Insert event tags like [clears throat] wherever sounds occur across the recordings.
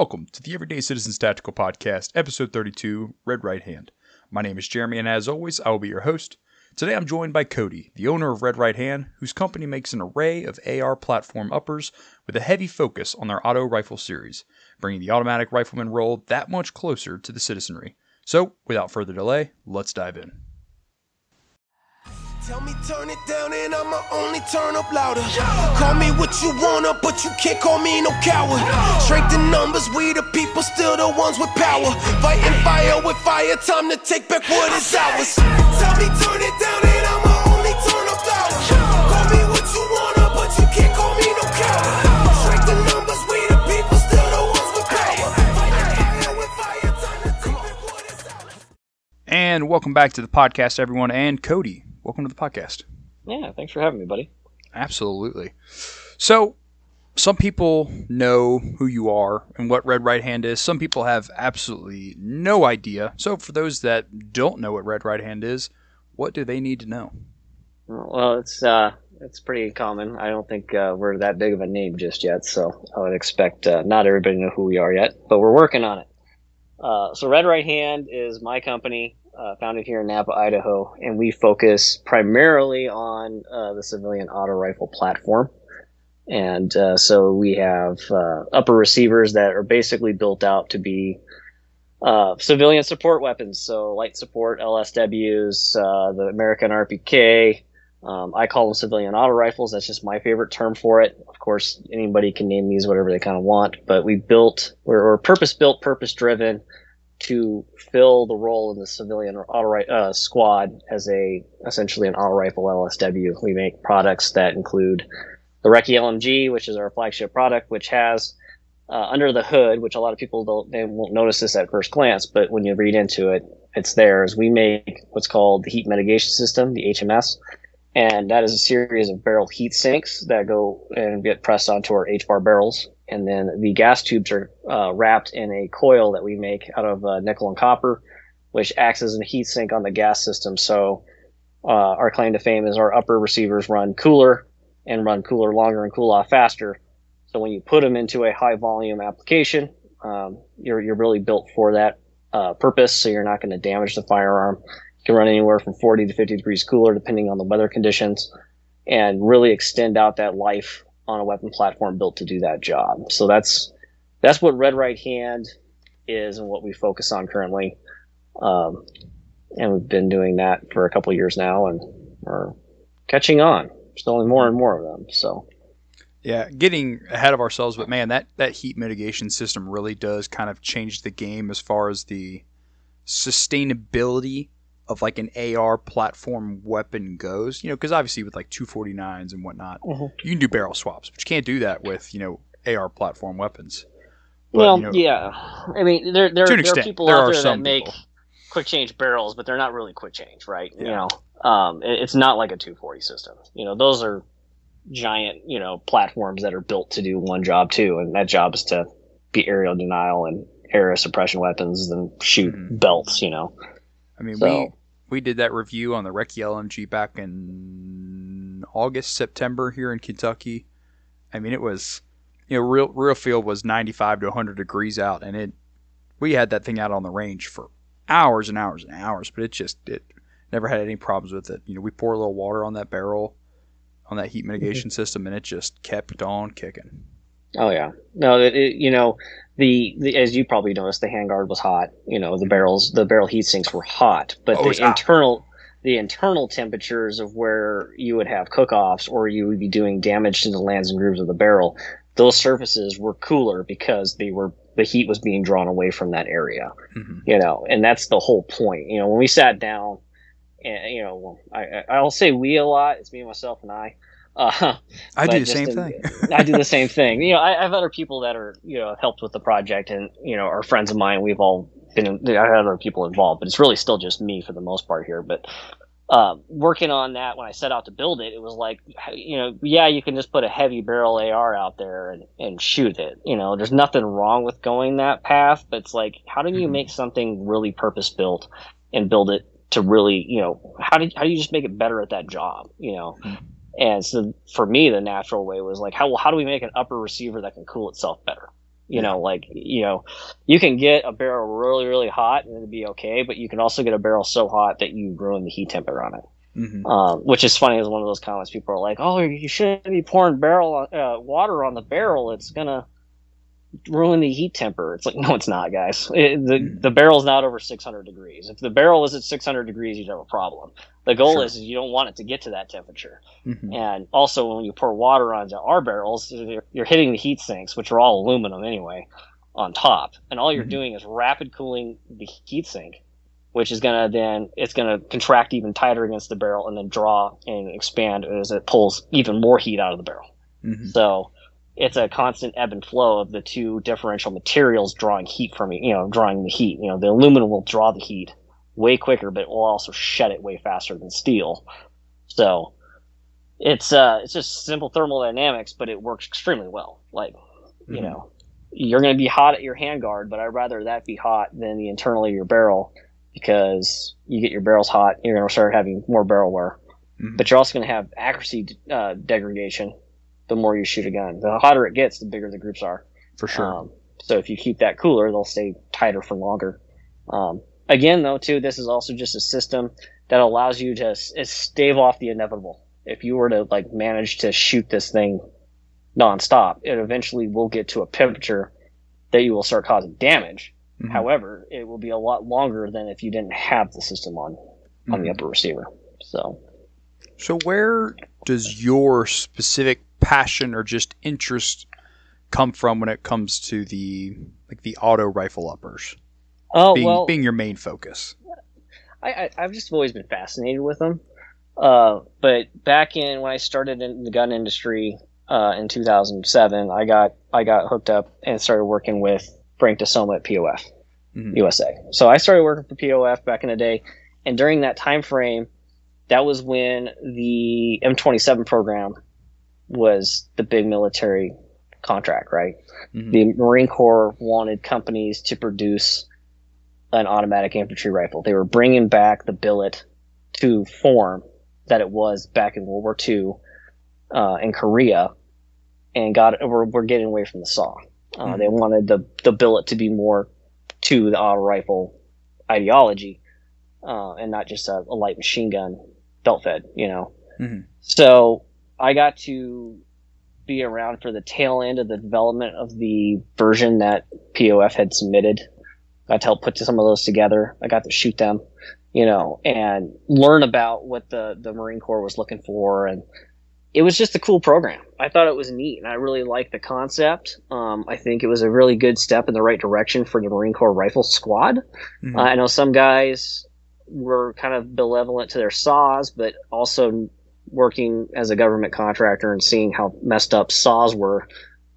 Welcome to the Everyday Citizens Tactical Podcast, episode 32, Red Right Hand. My name is Jeremy, and as always, I will be your host. Today I'm joined by Cody, the owner of Red Right Hand, whose company makes an array of AR platform uppers with a heavy focus on their auto rifle series, bringing the automatic rifleman role that much closer to the citizenry. So, without further delay, let's dive in. Tell me turn it down and I'ma only turn up louder. Call me what you wanna, but you can't call me no coward. Strength in numbers, we the people, still the ones with power. Fighting fire with fire, time to take back what is ours. Tell me turn it down and I'ma only turn up louder. Call me what you wanna, but you can't call me no coward. Strength in numbers, we the people, still the ones with power. Fighting fire with fire, time to take back what is ours. And welcome back to the podcast, everyone. And Cody, welcome to the podcast. Yeah, thanks for having me, buddy. Absolutely. So, some people know who you are and what Red Right Hand is. Some people have absolutely no idea. So, for those that don't know what Red Right Hand is, what do they need to know? Well, it's uh, it's pretty common. I don't think uh, we're that big of a name just yet, so I would expect uh, not everybody to know who we are yet, but we're working on it. Uh, so, Red Right Hand is my company, uh, founded here in Nampa, Idaho, and we focus primarily on uh, the civilian auto rifle platform. And uh, so we have uh, upper receivers that are basically built out to be uh, civilian support weapons. So light support LSWs, uh, the American RPK. Um, I call them civilian auto rifles. That's just my favorite term for it. Of course, anybody can name these whatever they kind of want, but we built, we're, we're purpose built, purpose driven to fill the role in the civilian auto uh, squad as a essentially an auto rifle LSW. We make products that include the Recce LMG, which is our flagship product, which has uh, under the hood, which a lot of people don't they won't notice this at first glance, but when you read into it, it's there. Is we make what's called the heat mitigation system, the HMS, and that is a series of barrel heat sinks that go and get pressed onto our H bar barrels, and then the gas tubes are uh, wrapped in a coil that we make out of uh, nickel and copper, which acts as a heat sink on the gas system. So uh, our claim to fame is our upper receivers run cooler and run cooler longer and cool off faster. So when you put them into a high volume application, um, you're you're really built for that uh, purpose. So you're not going to damage the firearm. You can run anywhere from 40 to 50 degrees cooler depending on the weather conditions, and really extend out that life on a weapon platform built to do that job. So that's that's what Red Right Hand is and what we focus on currently. Um, and we've been doing that for a couple years now, and we're catching on. There's only more and more of them. So Yeah, getting ahead of ourselves, but man, that, that heat mitigation system really does kind of change the game as far as the sustainability of like an AR platform weapon goes. You know, because obviously with like 249s and whatnot, Mhm. you can do barrel swaps, but you can't do that with, you know, AR platform weapons. But, well, you know, yeah. I mean, there there, there are people there out are there that make people. quick change barrels, but they're not really quick change, right? You know, um, it- it's not like a 240 system. You know, those are giant, you know, platforms that are built to do one job too, and that job is to be aerial denial and area suppression weapons and shoot Mhm. belts. You know, I mean, so we did that review on the Recce LMG back in August, September here in Kentucky. I mean, it was, you know, real real field was 95 to 100 degrees out, and it we had that thing out on the range for hours and hours and hours, but it just it never had any problems with it. You know, we pour a little water on that barrel, on that heat mitigation mm-hmm. system, and it just kept on kicking. Oh yeah, no, it, it, you know, the, the as you probably noticed, the handguard was hot. You know, the barrels, the barrel heat sinks were hot, but Oh, the hot. internal, the internal temperatures of where you would have cook-offs or you would be doing damage to the lands and grooves of the barrel, those surfaces were cooler because they were the heat was being drawn away from that area. hmm You know, and that's the whole point. You know, when we sat down, and you know, I I'll say we a lot. It's me, myself, and I. Uh, I do the same in- thing. [laughs] I do the same thing. You know, I, I have other people that are you know helped with the project, and you know, are friends of mine. We've all been. I had other people involved, but it's really still just me for the most part here. But um, working on that when I set out to build it, it was like, you know, yeah, you can just put a heavy barrel AR out there and, and shoot it. You know, there's nothing wrong with going that path, but it's like, how do you Mhm. make something really purpose built and build it to really, you know, how do how do you just make it better at that job? You know. Mhm. And so for me, the natural way was like, how well, how do we make an upper receiver that can cool itself better? You know, like you know, you can get a barrel really, really hot and it'll be okay, but you can also get a barrel so hot that you ruin the heat temperature on it. Mm-hmm. Um, which is funny as one of those comments. People are like, "Oh, you shouldn't be pouring barrel uh, water on the barrel. It's gonna ruin the heat temper." It's like, [laughs] no, it's not, guys. It, the Mm. the barrel's not over 600 degrees. If the barrel is at 600 degrees, you'd have a problem. The goal Sure. is, is you don't want it to get to that temperature. Mm-hmm. And also, when you pour water onto our barrels, you're, you're hitting the heat sinks, which are all aluminum anyway, on top, and all you're Mhm. doing is rapid cooling the heat sink, which is gonna then it's gonna contract even tighter against the barrel and then draw and expand as it pulls even more heat out of the barrel. Mm-hmm. So it's a constant ebb and flow of the two differential materials drawing heat from you know, drawing the heat. You know, the aluminum will draw the heat way quicker, but it will also shed it way faster than steel. So it's uh it's just simple thermodynamics, but it works extremely well. Like, you Mhm. know, you're gonna be hot at your handguard, but I'd rather that be hot than the internal of your barrel because you get your barrels hot, you're gonna start having more barrel wear Mhm. but you're also going to have accuracy uh, degradation the more you shoot a gun. The hotter it gets, the bigger the groups are. for sure. Um, so if you keep that cooler, they'll stay tighter for longer. Um, again, though, too, this is also just a system that allows you to stave off the inevitable. If you were to like manage to shoot this thing nonstop, it eventually will get to a temperature that you will start causing damage. Mhm. However, it will be a lot longer than if you didn't have the system on on the Mhm. upper receiver. So. So where does your specific passion or just interest come from when it comes to the like the auto rifle uppers Oh being well, being your main focus? I, I I've just always been fascinated with them. Uh, but back in when I started in the gun industry uh, in 2007, I got I got hooked up and started working with Frank DeSomma at POF Mhm. USA. So I started working for POF back in the day, and during that time frame, that was when the M27 program was the big military contract, right? Mhm. the Marine Corps wanted companies to produce an automatic infantry rifle. They were bringing back the billet to form that it was back in World War II uh, in Korea, and got we're, we're getting away from the saw. Uh, Mhm. They wanted the the billet to be more to the auto rifle ideology, uh, and not just a, a light machine gun belt fed. You know, Mhm. so I got to be around for the tail end of the development of the version that POF had submitted. I got to help put some of those together. I got to shoot them, you know, and learn about what the, the Marine Corps was looking for. And it was just a cool program. I thought it was neat and I really liked the concept. Um, I think it was a really good step in the right direction for the Marine Corps Rifle Squad. Mhm. Uh, I know some guys were kind of benevolent to their saws, but also working as a government contractor and seeing how messed up saws were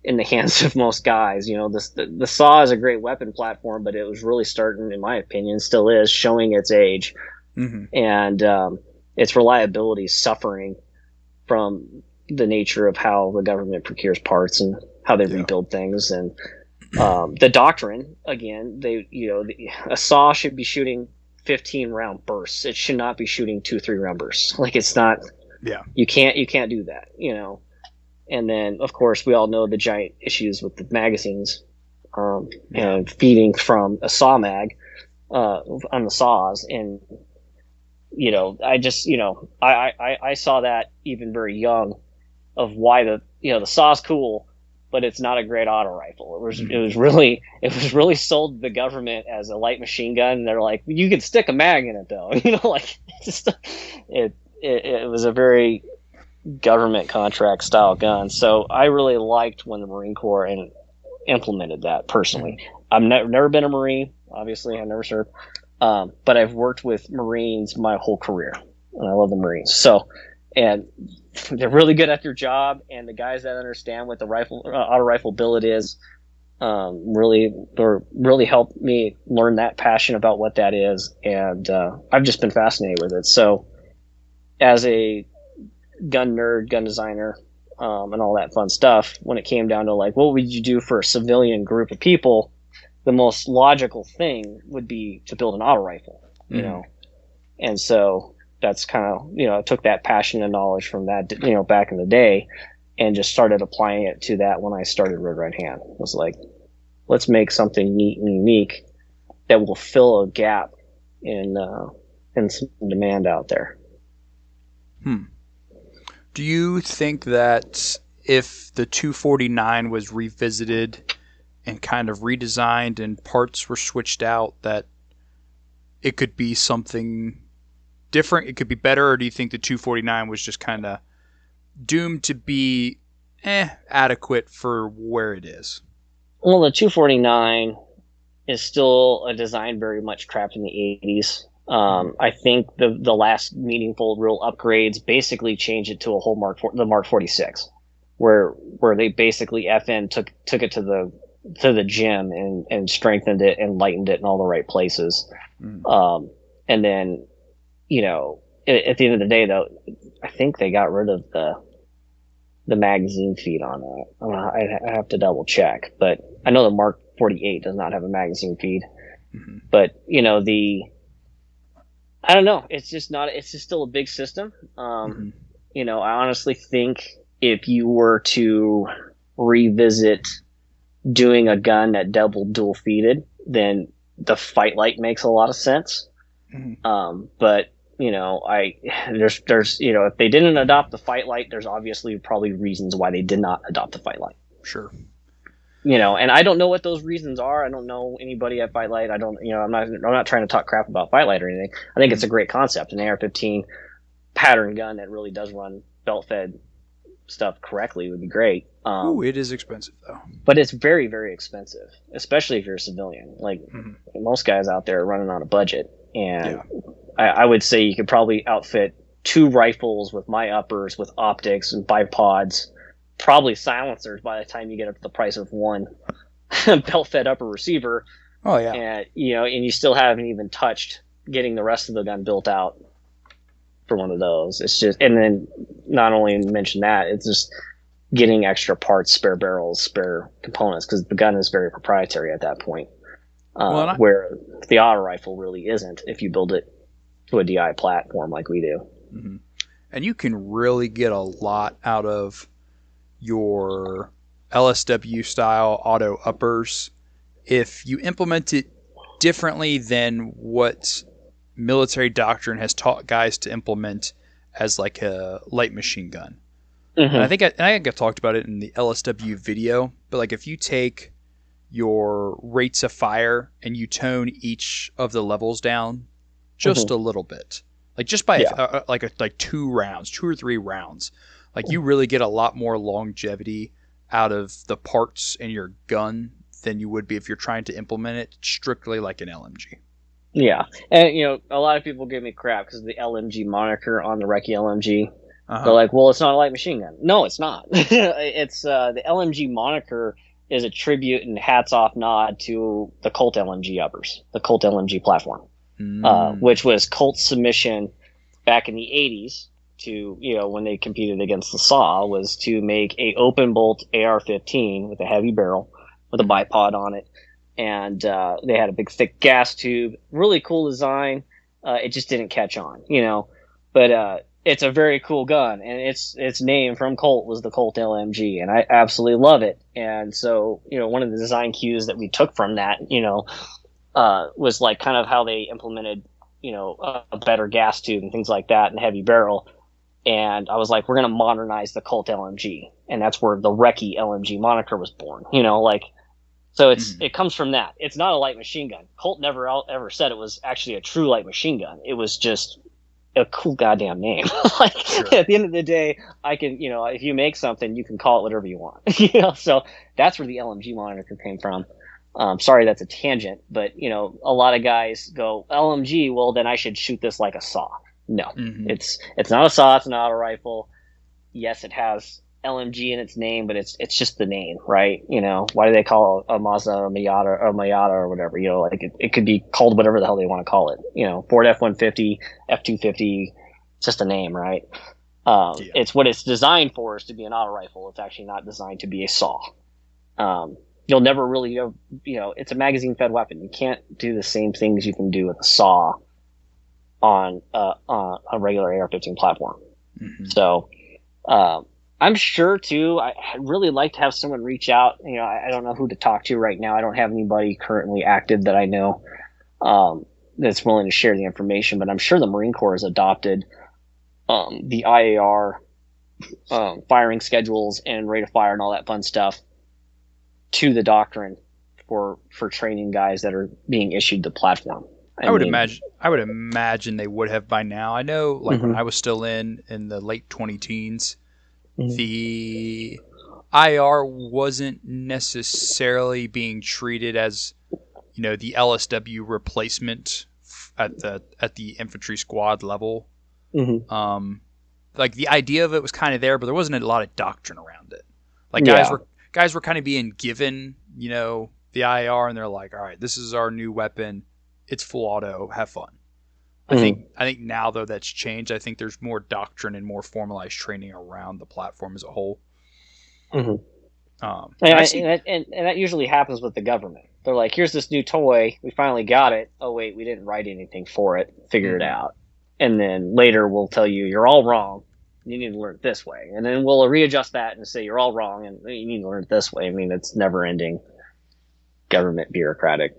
in the [laughs] hands of most guys. You know, this, the, the saw is a great weapon platform, but it was really starting, in my opinion, still is showing its age Mhm. and um, its reliability suffering from the nature of how the government procures parts and how they Yeah. rebuild things and um, the doctrine again they you know the, a saw should be shooting 15 round bursts it should not be shooting two three round bursts like it's not Yeah. you can't you can't do that you know? And then of course we all know the giant issues with the magazines um, and feeding from a saw mag uh, on the saws. And you know i just you know I, I i saw that even very young of why the you know the saw's cool but it's not a great auto rifle. It was it was really it was really sold to the government as a light machine gun. And they're like you can stick a mag in it though. [laughs] You know like [laughs] it's just it, it it was a very government contract style gun. So i really liked when the marine corps and implemented that personally. I've never, never been a marine obviously i never served um, but i've worked with marines my whole career and i love the marines. So and they're really good at their job and the guys that understand what the rifle uh, auto rifle billet is um, really or really helped me learn that passion about what that is and uh, i've just been fascinated with it. So as a gun nerd gun designer um, and all that fun stuff when it came down to like what would you do for a civilian group of people the most logical thing would be to build an auto rifle you Mhm. know and so that's kind of you know I took that passion and knowledge from that you know back in the day and just started applying it to that when I started Red Right Hand. It was like let's make something neat and unique that will fill a gap in uh, in some demand out there. Hmm. Do you think that if the 249 was revisited and kind of redesigned and parts were switched out, that it could be something different? It could be better, or do you think the 249 was just kind of doomed to be eh, adequate for where it is? Well, the 249 is still a design very much trapped in the 80s. Um, I think the the last meaningful real upgrades basically changed it to a whole Mark the Mark 46, where where they basically FN took took it to the to the gym and and strengthened it and lightened it in all the right places. Mm. Um, and then, you know, at, at the end of the day, though, I think they got rid of the the magazine feed on that. I, I have to double check, but I know the Mark 48 does not have a magazine feed. Mm-hmm. But you know the I don't know. It's just not. It's just still a big system. Um, mm-hmm. You know, I honestly think if you were to revisit doing a gun that double dual feeded, then the FightLite makes a lot of sense. Mm-hmm. Um, but you know, I there's there's you know if they didn't adopt the FightLite, there's obviously probably reasons why they did not adopt the FightLite. Sure you know, and I don't know what those reasons are. I don't know anybody at FightLite. I don't, you know, I'm not, I'm not trying to talk crap about FightLite or anything. I think it's a great concept, an AR-15 pattern gun that really does run belt-fed stuff correctly would be great. Um, Ooh, it is expensive though. But it's very, very expensive, especially if you're a civilian. Like mm-hmm. most guys out there are running on a budget, and yeah. I, I would say you could probably outfit two rifles with my uppers with optics and bipods probably silencers by the time you get up to the price of one [laughs] belt fed upper receiver. Oh yeah. And you know, and you still haven't even touched getting the rest of the gun built out for one of those. It's just and then not only mention that, it's just getting extra parts, spare barrels, spare components because the gun is very proprietary at that point. Uh, well, I- where the auto rifle really isn't if you build it to a DI platform like we do. Mm-hmm. And you can really get a lot out of your LSW style auto uppers if you implement it differently than what military doctrine has taught guys to implement as like a light machine gun. Mm-hmm. I think I, I think I've talked about it in the LSW video, but like if you take your rates of fire and you tone each of the levels down just mm-hmm. a little bit, like just by yeah. a, like a, like two rounds, two or three rounds, like you really get a lot more longevity out of the parts in your gun than you would be if you're trying to implement it strictly like an LMG. Yeah, and you know, a lot of people give me crap because the LMG moniker on the Recce LMG. Uh-huh. They're like, "Well, it's not a light machine gun." No, it's not. [laughs] it's uh, the LMG moniker is a tribute and hats off nod to the Colt LMG uppers, the Colt LMG platform, mm. uh, which was Colt's submission back in the '80s to you know when they competed against the saw was to make a open bolt AR-15 with a heavy barrel with a bipod on it, and uh, they had a big thick gas tube, really cool design. Uh, it just didn't catch on, you know, but uh, it's a very cool gun, and its its name from Colt was the Colt LMG, and I absolutely love it. And so you know one of the design cues that we took from that, you know, uh, was like kind of how they implemented you know a, a better gas tube and things like that and heavy barrel and I was like, we're gonna modernize the Colt LMG, and that's where the Recce LMG moniker was born. You know, like, so it's mm-hmm. it comes from that. It's not a light machine gun. Colt never ever said it was actually a true light machine gun. It was just a cool goddamn name. [laughs] like sure. at the end of the day, I can, you know, if you make something, you can call it whatever you want. [laughs] you know, so that's where the LMG moniker came from. Um, sorry, that's a tangent, but you know, a lot of guys go LMG. Well, then I should shoot this like a saw. No, mm-hmm. it's it's not a saw. It's an auto rifle. Yes, it has LMG in its name, but it's it's just the name, right? You know, why do they call a Mazda a Miata or a Miata or whatever? You know, like it, it could be called whatever the hell they want to call it. You know, Ford F one fifty, F two fifty, just a name, right? Um, yeah. It's what it's designed for is to be an auto rifle. It's actually not designed to be a saw. Um, you'll never really, you know, it's a magazine fed weapon. You can't do the same things you can do with a saw on uh, on a regular AR-15 platform. Mm-hmm. So uh, I'm sure too. I, would really like to have someone reach out. You know, I, I, don't know who to talk to right now. I don't have anybody currently active that I know um, that's willing to share the information. But I'm sure the Marine Corps has adopted um, the IAR um, firing schedules and rate of fire and all that fun stuff to the doctrine for for training guys that are being issued the platform. I, I would imagine. I would imagine they would have by now. I know, like mm-hmm. when I was still in in the late twenty teens, mm-hmm. the IR wasn't necessarily being treated as, you know, the LSW replacement at the at the infantry squad level. Mm-hmm. Um, like the idea of it was kind of there, but there wasn't a lot of doctrine around it. Like guys yeah. were guys were kind of being given, you know, the IR, and they're like, all right, this is our new weapon. It's full auto. Have fun. I think mm-hmm. I think now though that's changed. I think there's more doctrine and more formalized training around the platform as a whole. Mm-hmm. Um, and, I, and, and, and, that usually happens with the government. They're like, "Here's this new toy. We finally got it. Oh wait, we didn't write anything for it. Figure mm-hmm. it out." And then later we'll tell you you're all wrong. You need to learn it this way, and then we'll readjust that and say you're all wrong and you need to learn it this way. I mean, it's never ending government bureaucratic,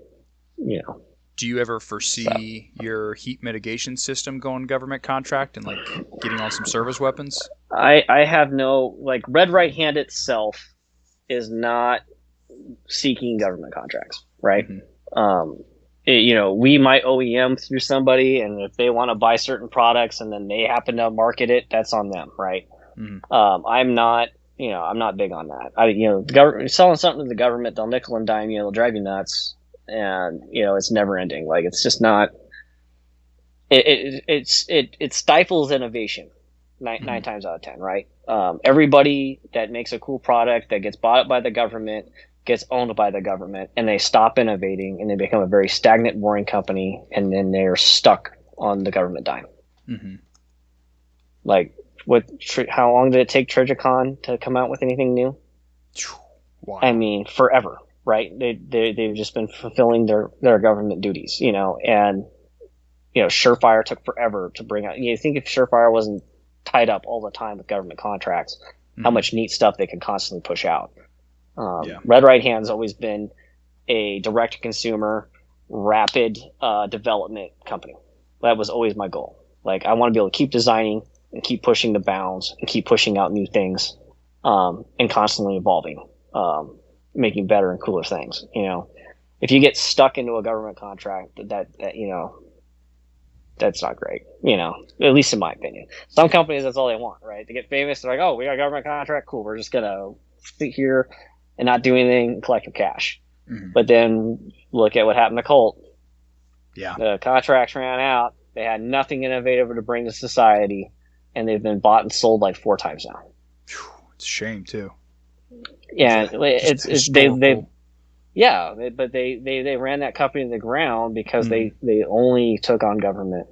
you know, do you ever foresee your heat mitigation system going government contract and like getting on some service weapons? I I have no like Red Right Hand itself is not seeking government contracts, right? Mm-hmm. Um, it, you know, we might OEM through somebody, and if they want to buy certain products and then they happen to market it, that's on them, right? Mm-hmm. Um, I'm not, you know, I'm not big on that. I, you know, the government selling something to the government, they'll nickel and dime you, they'll drive you nuts and you know it's never ending. Like it's just not. It, it it's it it stifles innovation 9 mm-hmm. nine times out of ten, right? Um, everybody that makes a cool product that gets bought up by the government gets owned by the government, and they stop innovating, and they become a very stagnant, boring company, and then they're stuck on the government dime. Mm-hmm. Like, what? How long did it take Trijicon to come out with anything new? Wow. I mean, forever right? They, they they've just been fulfilling their their government duties, you know, and you know, Surefire took forever to bring out. You know, think if Surefire wasn't tied up all the time with government contracts, mm-hmm. how much neat stuff they could constantly push out. Um, yeah. Red Right Hand's always been a direct consumer, rapid uh, development company. That was always my goal. Like I want to be able to keep designing and keep pushing the bounds and keep pushing out new things um, and constantly evolving. Um, making better and cooler things. You know, if you get stuck into a government contract, that, that you know, that's not great. You know, at least in my opinion. Some companies, that's all they want, right? They get famous. They're like, oh, we got a government contract. Cool. We're just gonna sit here and not do anything, collect your cash. Mm-hmm. But then look at what happened to Colt. Yeah. The contracts ran out. They had nothing innovative to bring to society, and they've been bought and sold like four times now. It's a shame too. Yeah, it's, it's they they yeah, they, but they, they they ran that company to the ground because mm they they only took on government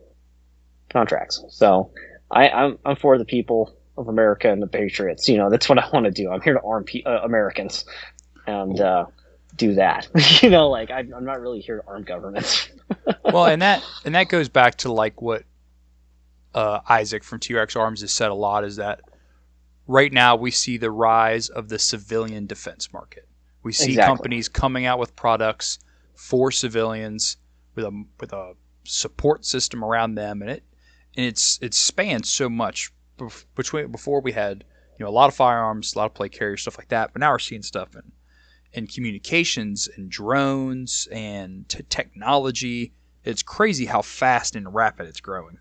contracts. So I I'm I'm for the people of America and the patriots. You know, that's what I want to do. I'm here to arm pe- uh, Americans and uh, do that. [laughs] you know, like I, I'm not really here to arm governments. [laughs] well, and that and that goes back to like what uh, Isaac from T Rex Arms has said a lot is that right now we see the rise of the civilian defense market. We see exactly. companies coming out with products for civilians with a with a support system around them, and it and it's it spans so much. Between before we had you know a lot of firearms, a lot of play carriers, stuff like that, but now we're seeing stuff in in communications and drones and t- technology. It's crazy how fast and rapid it's growing.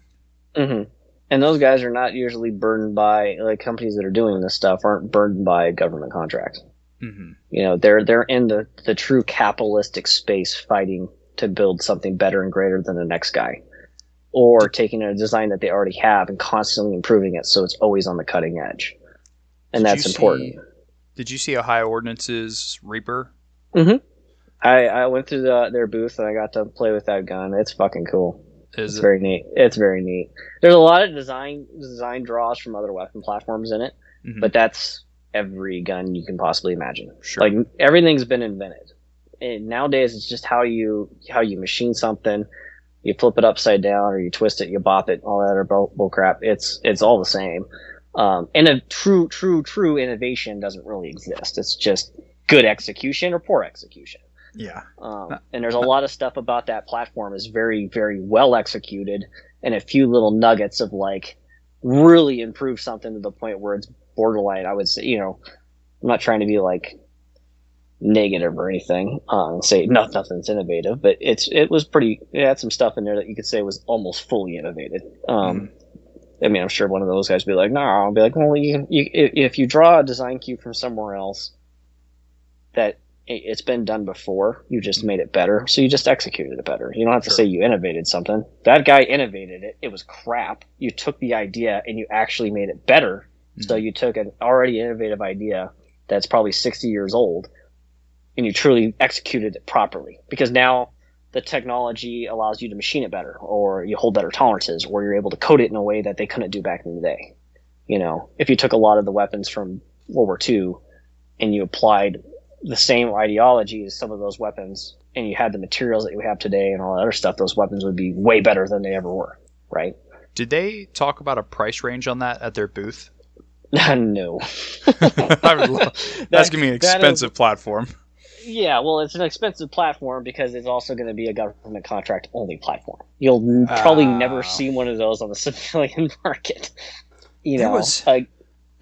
Mm-hmm and those guys are not usually burdened by like companies that are doing this stuff aren't burdened by government contracts. Mm-hmm. You know, they're they're in the the true capitalistic space, fighting to build something better and greater than the next guy, or taking a design that they already have and constantly improving it so it's always on the cutting edge, and did that's important. See, did you see Ohio Ordnance's Reaper? Mm-hmm. I I went through the, their booth and I got to play with that gun. It's fucking cool. Is it's it? very neat. It's very neat. There's a lot of design design draws from other weapon platforms in it, mm-hmm. but that's every gun you can possibly imagine. Sure. Like everything's been invented. And nowadays, it's just how you how you machine something. You flip it upside down, or you twist it, you bop it, all that or bull, bull crap. It's it's all the same. Um, and a true, true, true innovation doesn't really exist. It's just good execution or poor execution. Yeah. Um, and there's a lot of stuff about that platform is very, very well executed, and a few little nuggets of like really improve something to the point where it's borderline. I would say, you know, I'm not trying to be like negative or anything uh, and say no, nothing's innovative, but it's it was pretty. It had some stuff in there that you could say was almost fully innovated. Um, I mean, I'm sure one of those guys would be like, no, I'll be like, well, you, you if you draw a design cue from somewhere else that it's been done before, you just made it better, so you just executed it better. You don't have to Sure. say you innovated something. That guy innovated it. It was crap. You took the idea and you actually made it better. So mm-hmm. you took an already innovative idea that's probably 60 years old and you truly executed it properly because now the technology allows you to machine it better or you hold better tolerances or you're able to code it in a way that they couldn't do back in the day. You know, if you took a lot of the weapons from World War II and you applied the same ideology as some of those weapons and you had the materials that you have today and all that other stuff, those weapons would be way better than they ever were, right? Did they talk about a price range on that at their booth? [laughs] [laughs] no. I [laughs] that's gonna be an that is- expensive platform. Yeah, well, it's an expensive platform because it's also going to be a government contract only platform. You'll n- probably Ah. never see one of those on the civilian market. You There know, was- like,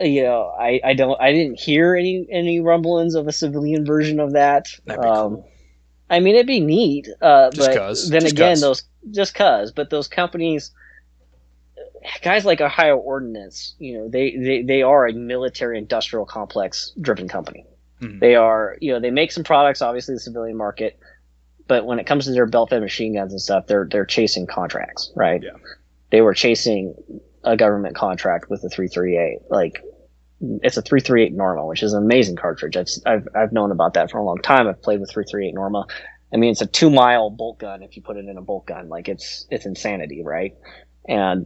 you know, I, I don't, I didn't hear any any rumblings of a civilian version of that. Um, cool. I mean, it'd be neat, uh, Just but 'cause. then Just again, 'cause. those just cause, but those companies, guys like Ohio Ordnance, you know, they, they, they are a military industrial complex driven company. Mhm. They are, you know, they make some products, obviously the civilian market, but when it comes to their belt-fed machine guns and stuff, they're they're chasing contracts, right? Yeah. They were chasing a government contract with the 338. Like, it's a 338 Norma, which is an amazing cartridge. I've, I've I've known about that for a long time. I've played with 338 Norma. I mean, it's a two mile bolt gun if you put it in a bolt gun. Like, it's it's insanity, right? And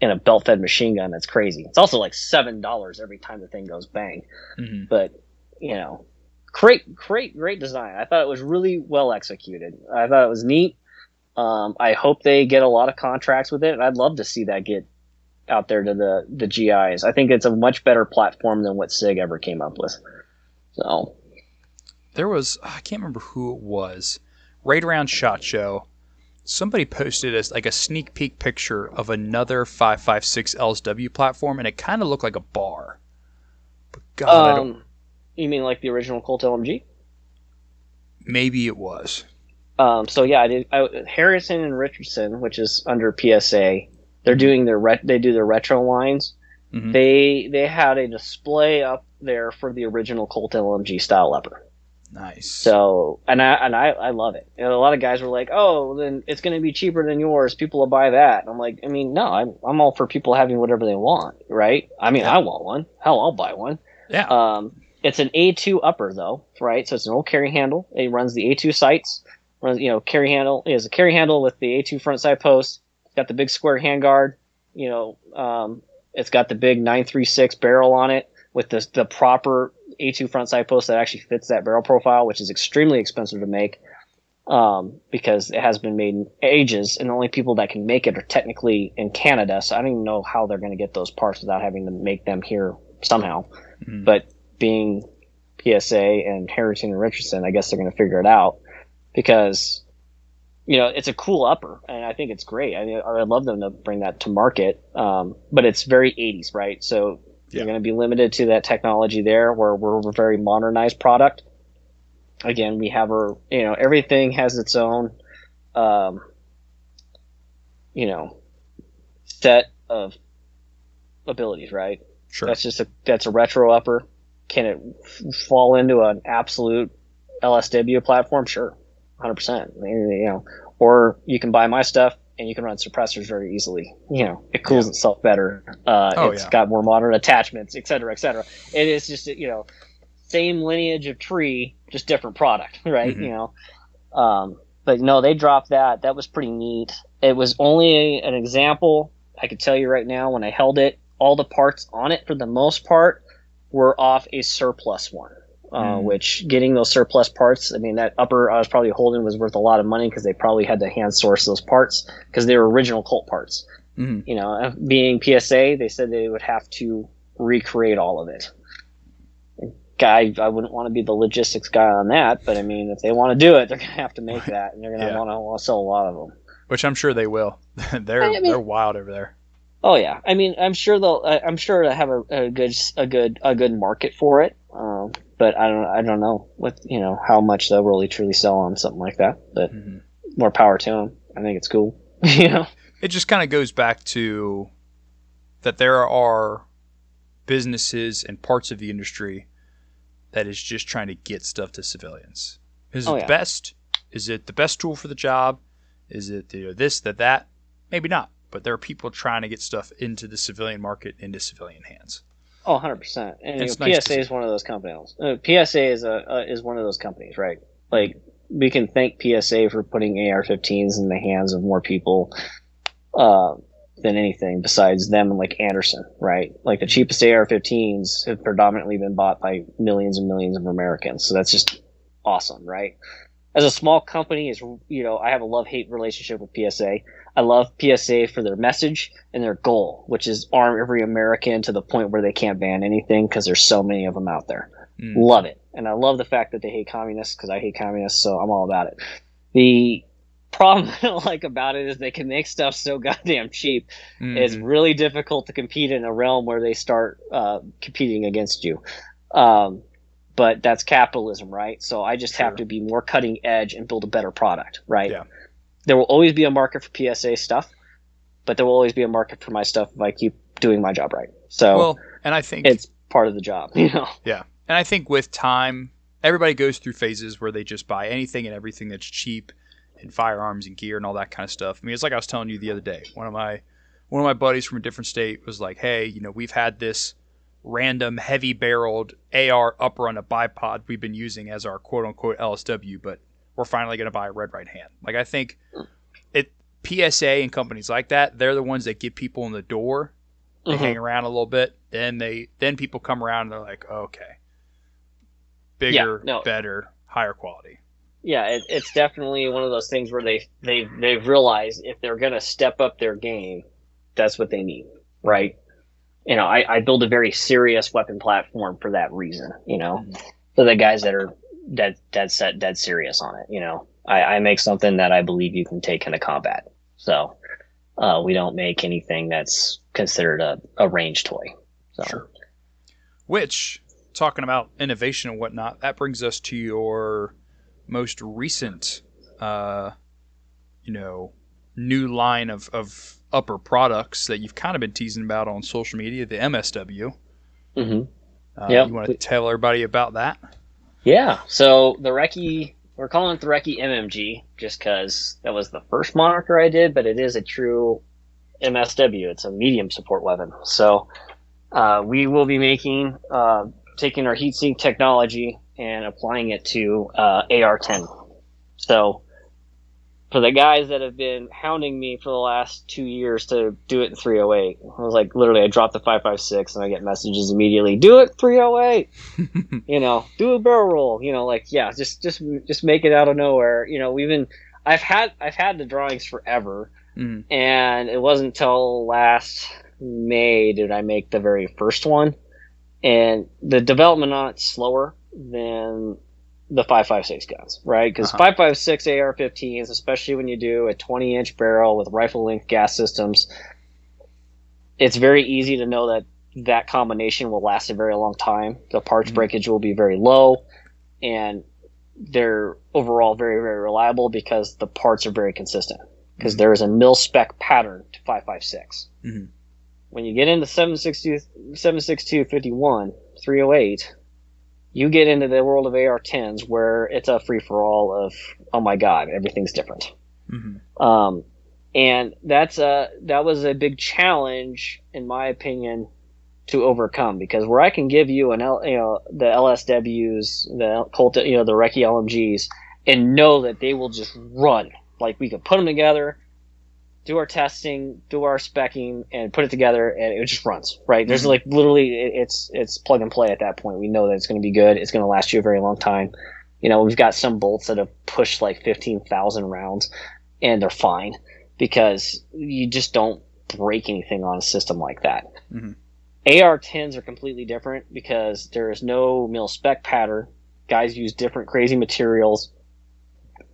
in a belt-fed machine gun, that's crazy. It's also like seven dollars every time the thing goes bang Mhm. but you know, great, great, great design. I thought it was really well executed. I thought it was neat. Um, I hope they get a lot of contracts with it, and I'd love to see that get out there to the the GIs. I think it's a much better platform than what Sig ever came up with. So There was I can't remember who it was. Right around Shot Show, somebody posted as like a sneak peek picture of another 556 LSW platform, and it kind of looked like a bar. But God, I don't, um, you mean like the original Colt LMG? maybe it was. Um, so yeah, I did. I, Harrison and Richardson, which is under PSA, they're doing their ret- they do their retro lines. Mhm. They they had a display up there for the original Colt LMG style upper. Nice. So and I and I, I love it. And a lot of guys were like, "Oh, then it's going to be cheaper than yours. People will buy that." And I'm like, I mean, no, I'm I'm all for people having whatever they want, right? I mean, I want one. Hell, I'll buy one. yeah. Um, it's an A2 upper though, right? So it's an old carry handle. It runs the A2 sights. Runs, you know, carry handle is a carry handle with the A2 front sight post. Got the big square handguard. You know, um, it's got the big 936 barrel on it with the the proper A2 front sight post that actually fits that barrel profile, which is extremely expensive to make. Um, because it has been made in ages, and the only people that can make it are technically in Canada. So I don't even know how they're going to get those parts without having to make them here somehow. Mhm. But being PSA and Harrington and Richardson, I guess they're going to figure it out because you know it's a cool upper, and I think it's great. I mean, I'd love them to bring that to market, um, but it's very 80s, right? So Yeah. you're going to be limited to that technology there, where we're a very modernized product. Again, we have our, you know, everything has its own, um, you know, set of abilities, right? sure. That's just a that's a retro upper. Can it f- fall into an absolute LSW platform? Sure, hundred percent. You know, or you can buy my stuff and you can run suppressors very easily. You know, it cools Yeah. itself better. Uh, Oh, it's yeah. got more modern attachments, et cetera, et cetera. It is just you know, same lineage of tree, just different product, [laughs] right? Mhm. You know, um, but no, they dropped that. That was pretty neat. It was only an example. I could tell you right now, when I held it, all the parts on it, for the most part, were off a surplus one. Uh, Mm. Which getting those surplus parts, I mean, that upper I was probably holding was worth a lot of money because they probably had to hand source those parts because they were original Colt parts. Mhm. You know, uh, being PSA, they said they would have to recreate all of it. Guy, I wouldn't want to be the logistics guy on that, but I mean, if they want to do it, they're gonna have to make that, and they're gonna Yeah. want to sell a lot of them. Which I'm sure they will. [laughs] they're I mean- they're wild over there. Oh yeah, I mean, I'm sure they'll. I- I'm sure they have a, a good, a good, a good market for it. Um, but I don't, I don't know what you know how much they'll really truly sell on something like that. But Mhm. more power to them. I think it's cool. [laughs] you know. It just kind of goes back to that there are businesses and parts of the industry that is just trying to get stuff to civilians. Is it Oh, the yeah. best? Is it the best tool for the job? Is it you know, this, that, that? Maybe not. But there are people trying to get stuff into the civilian market, into civilian hands. Oh, 100 percent. And you know, nice PSA is one of those companies. Uh, PSA is a uh, is one of those companies, right? Like we can thank PSA for putting AR-15s in the hands of more people uh, than anything besides them and like Anderson, right? Like the cheapest AR-15s have predominantly been bought by millions and millions of Americans. So that's just awesome, right? As a small company, is you know I have a love hate relationship with PSA. I love PSA for their message and their goal, which is arm every American to the point where they can't ban anything because there's so many of them out there. Mm. Love it. And I love the fact that they hate communists because I hate communists, so I'm all about it. The problem [laughs] I don't like about it is they can make stuff so goddamn cheap. Mhm. It's really difficult to compete in a realm where they start uh, competing against you. Um, but that's capitalism, right? So I just have to be more cutting edge and build a better product, right? Yeah. There will always be a market for PSA stuff, but there will always be a market for my stuff if I keep doing my job right. So well, and I think it's part of the job, [laughs] you know. Yeah. And I think with time, everybody goes through phases where they just buy anything and everything that's cheap and firearms and gear and all that kind of stuff. I mean, it's like I was telling you the other day. One of my one of my buddies from a different state was like, "Hey, you know, we've had this random heavy barreled AR upper on a bipod we've been using as our quote unquote LSW, but we're finally going to buy a red right hand." Like I think it PSA and companies like that, they're the ones that get people in the door they Mhm. hang around a little bit then they then people come around and they're like okay bigger no. better higher quality yeah, it, it's definitely one of those things where they they they've realized if they're gonna step up their game, that's what they need, right? You know, I, I build a very serious weapon platform for that reason. You know, for the guys that are dead dead set dead serious on it. You know, I, I make something that I believe you can take into combat. So uh, we don't make anything that's considered a, a range toy. So Sure. which talking about innovation and whatnot that brings us to your most recent uh you know new line of, of upper products that you've kind of been teasing about on social media the msw hmm uh, Yep. you want to tell everybody about that Yeah. So the Recce, we're calling it the Recce MMG just because that was the first moniker I did, but it is a true MSW. It's a medium support weapon. So uh, we will be making, uh, taking our heatsink technology and applying it to uh, AR-10. So for the guys that have been hounding me for the last two years to do it in 308, I was like, literally, I dropped the 556 and I get messages immediately, do it 308 [laughs] you know, do a barrel roll, you know, like yeah, just just just make it out of nowhere. You know, we've been I've had I've had the drawings forever Mhm. and it wasn't until last May did I make the very first one. And the development on it's slower than the 556 guns, right? Because Uh-huh. 556 AR-15s, especially when you do a 20-inch barrel with rifle-length gas systems, it's very easy to know that that combination will last a very long time. The parts Mhm. breakage will be very low, and they're overall very, very reliable because the parts are very consistent. Because Mhm. there is a mil spec pattern to 556. Mhm. When you get into 762, 762 51, 308, you get into the world of AR-10s where it's a free for all of, oh my god, everything's different. Mhm. Um, and that's a that was a big challenge, in my opinion, to overcome because where I can give you an L, you know the LSWs, the Colt, you know the Recce LMGs, and know that they will just run. Like we can put them together, do our testing, do our specking, and put it together, and it just runs. Right? There's Mhm. like literally, it- it's it's plug and play at that point. We know that it's going to be good. It's going to last you a very long time. You know, we've got some bolts that have pushed like fifteen thousand rounds, and they're fine because you just don't break anything on a system like that. Mhm. AR-10s are completely different because there is no mil spec pattern. Guys use different crazy materials.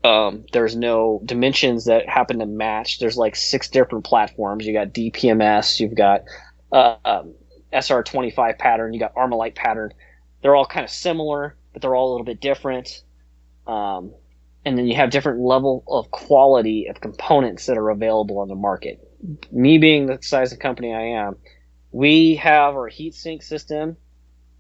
Um, there's no dimensions that happen to match. There's like six different platforms. You got DPMS, you've got uh, um, SR25 pattern, you got Armalite pattern. They're all kind of similar, but they're all a little bit different. Um, and then you have different level of quality of components that are available on the market. Me being the size of company I am, we have our heatsink system,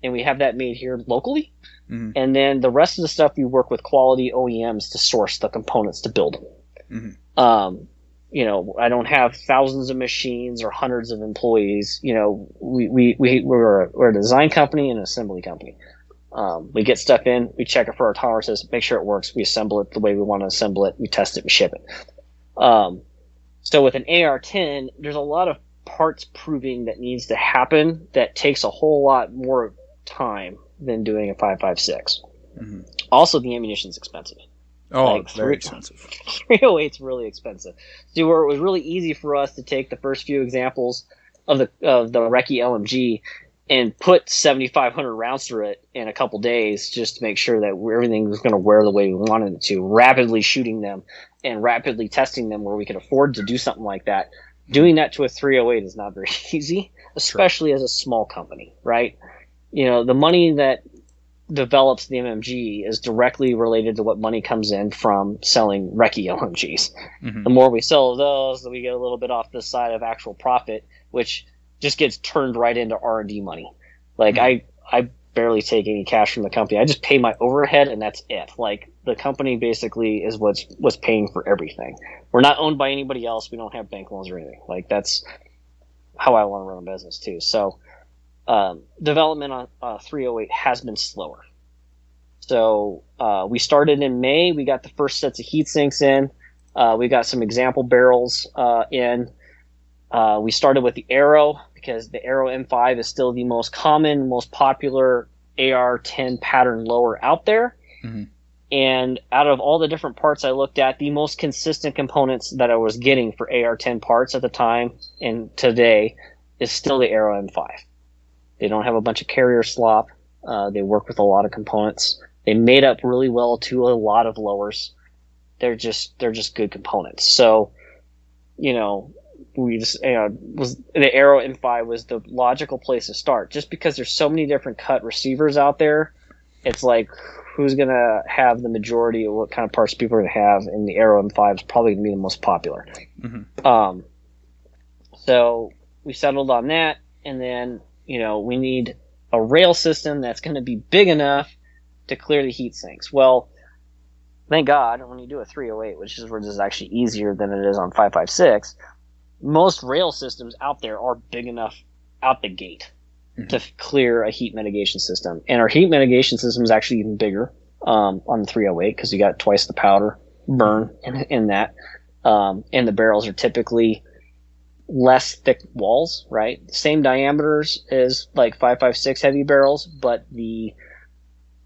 and we have that made here locally. Mhm. And then the rest of the stuff we work with quality OEMs to source the components to build them. Mhm. Um, you know, I don't have thousands of machines or hundreds of employees. You know, we, we, we, we're, a, we're a design company and an assembly company. Um, we get stuff in, we check it for our tolerances, make sure it works, we assemble it the way we want to assemble it, we test it, we ship it. Um, so with an AR-10, there's a lot of parts proving that needs to happen that takes a whole lot more time than doing a 5.56. Mhm. Also, the ammunition's expensive. Oh, Like it's very three- expensive. [laughs] 308's really expensive. See, where it was really easy for us to take the first few examples of the of the Recce LMG and put 7,500 rounds through it in a couple days, just to make sure that everything was going to wear the way we wanted it to. Rapidly shooting them and rapidly testing them where we could afford to do something like that. Doing that to a 308 is not very [laughs] easy, especially as a small company, right? You know, the money that develops the MMG is directly related to what money comes in from selling Recce LMGs. Mhm. The more we sell of those, we get a little bit off the side of actual profit, which just gets turned right into R and D money. Like I, I barely take any cash from the company. I just pay my overhead, and that's it. Like the company basically is what's what's paying for everything. We're not owned by anybody else. We don't have bank loans or anything. Like that's how I want to run a business too. So um, development on uh, 308 has been slower. So uh, we started in May. We got the first sets of heat sinks in. Uh, we got some example barrels uh, in. Uh, we started with the Aero because the Aero M5 is still the most common, most popular AR-10 pattern lower out there. Mhm. And out of all the different parts I looked at, the most consistent components that I was getting for AR-10 parts at the time and today is still the Aero M5. They don't have a bunch of carrier slop. Uh, they work with a lot of components. They made up really well to a lot of lowers. They're just they're just good components. So, you know, we just you know was the Aero M5 was the logical place to start. Just because there's so many different cut receivers out there, it's like who's gonna have the majority of what kind of parts people are gonna have, and the Aero M5 is probably gonna be the most popular. Mhm. Um, so we settled on that, and then you know we need a rail system that's going to be big enough to clear the heat sinks. Well, thank God when you do a 308, which is where this is actually easier than it is on 556, most rail systems out there are big enough out the gate Mhm. to clear a heat mitigation system. And our heat mitigation system is actually even bigger um, on the 308 because you got twice the powder burn in, in that. Um, and the barrels are typically less thick walls, right? Same diameters as like 556 heavy barrels, but the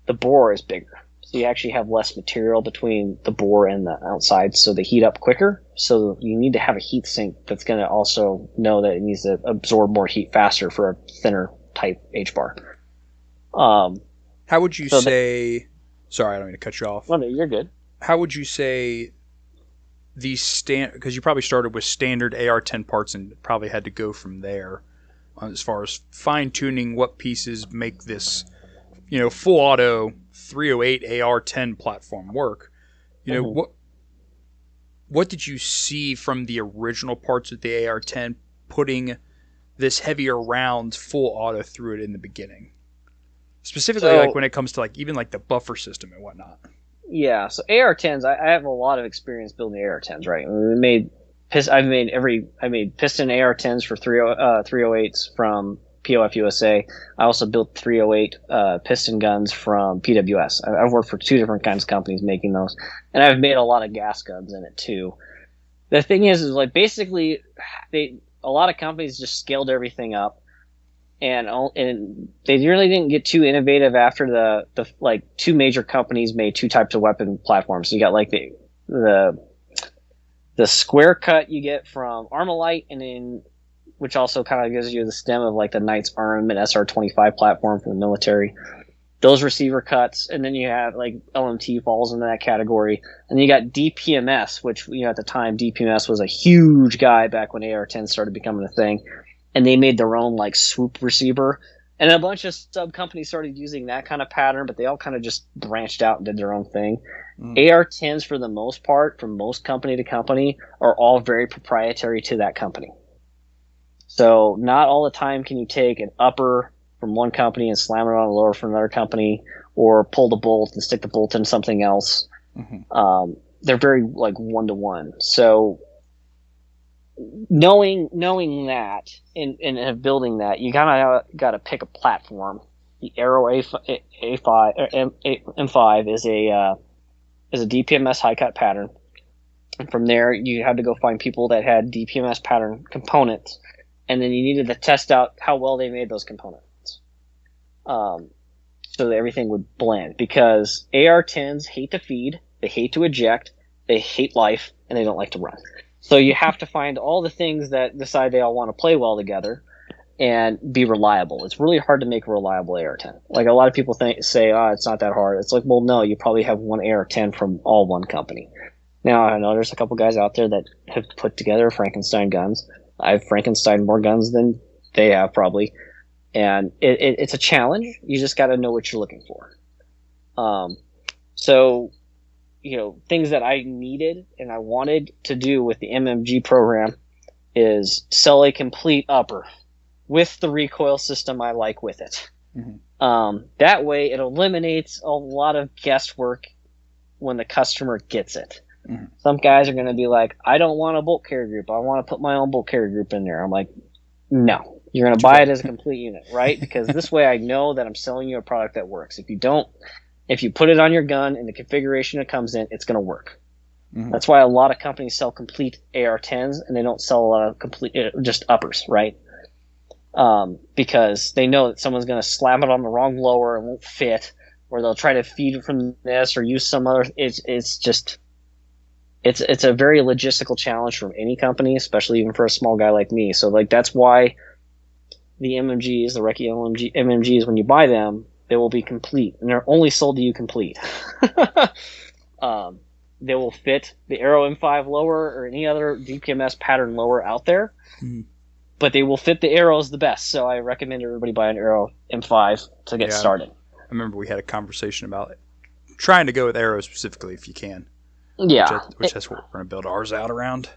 the bore is bigger. So you actually have less material between the bore and the outside, so they heat up quicker. So you need to have a heat sink that's going to also know that it needs to absorb more heat faster for a thinner type H bar. Um, How would you So the- say? sorry, I don't mean to cut you off. well, no, you're good. How would you say these stand? Because you probably started with standard AR-10 parts and probably had to go from there uh, as far as fine tuning what pieces make this, you know, full auto 308 AR-10 platform work. You know Mhm. what? What did you see from the original parts of the AR-10 putting this heavier round full auto through it in the beginning? Specifically, So- like when it comes to like even like the buffer system and whatnot. Yeah, so AR-10s, I, I have a lot of experience building AR-10s. Right, we made I've made every, I made piston AR-10s for 30, uh, 308s from POF USA. I also built 308 uh, piston guns from PWS. I, I've worked for two different kinds of companies making those, and I've made a lot of gas guns in it too. The thing is, is like basically, they a lot of companies just scaled everything up and and they really didn't get too innovative after the the like two major companies made two types of weapon platforms. So you got like the the the square cut you get from Armalite, and then which also kind of gives you the stem of like the Knight's Armament SR25 platform for the military. Those receiver cuts, and then you have like LMT falls into that category, and you got DPMS, which you know at the time DPMS was a huge guy back when AR-10 started becoming a thing, and they made their own like swoop receiver, and a bunch of sub companies started using that kind of pattern, but they all kind of just branched out and did their own thing. Mm. AR-10s, for the most part, from most company to company, are all very proprietary to that company. So not all the time can you take an upper from one company and slam it on a lower from another company, or pull the bolt and stick the bolt in something else. Mm-hmm. Um, they're very like one to one. So knowing knowing that and, and building that, you kind of got to pick a platform. The Aero A A five M five is a uh, is a DPMS high cut pattern. And from there, you had to go find people that had DPMS pattern components, and then you needed to test out how well they made those components um, so that everything would blend. Because AR-10s hate to feed, they hate to eject, they hate life, and they don't like to run. So you have to find all the things that decide they all want to play well together and be reliable. It's really hard to make a reliable AR-10. Like a lot of people think say, "Oh, it's not that hard." It's like, well, no, you probably have one AR-10 from all one company. Now I know there's a couple guys out there that have put together Frankenstein guns. I've Frankenstein more guns than they have probably, and it, it, it's a challenge. You just got to know what you're looking for. Um, so, you know, things that I needed and I wanted to do with the MMG program is sell a complete upper with the recoil system I like with it. Mm-hmm. Um, that way, it eliminates a lot of guesswork when the customer gets it. Mm-hmm. Some guys are going to be like, I don't want a bolt carrier group. I want to put my own bolt carrier group in there. I'm like, no, you're going to buy it as a complete unit, right? Because this way I know that I'm selling you a product that works. If you don't, if you put it on your gun in the configuration it comes in, it's going to work. Mm-hmm. That's why a lot of companies sell complete AR-10s and they don't sell a lot of complete uh, just uppers, right? Um, because they know that someone's going to slam it on the wrong lower and won't fit, or they'll try to feed it from this or use some other. It's it's just it's it's a very logistical challenge from any company, especially even for a small guy like me. So like that's why the MMGs, the Recce MMG, MMGs, when you buy them, they will be complete, and they're only sold to you complete. [laughs] um, they will fit the Aero M5 lower or any other DPMS pattern lower out there, mm-hmm. but they will fit the Aeros the best. So I recommend everybody buy an Aero M5 to get yeah, started. I remember we had a conversation about it. trying to go with Aero specifically if you can. Yeah, which, which it, that's what we're going to build ours out around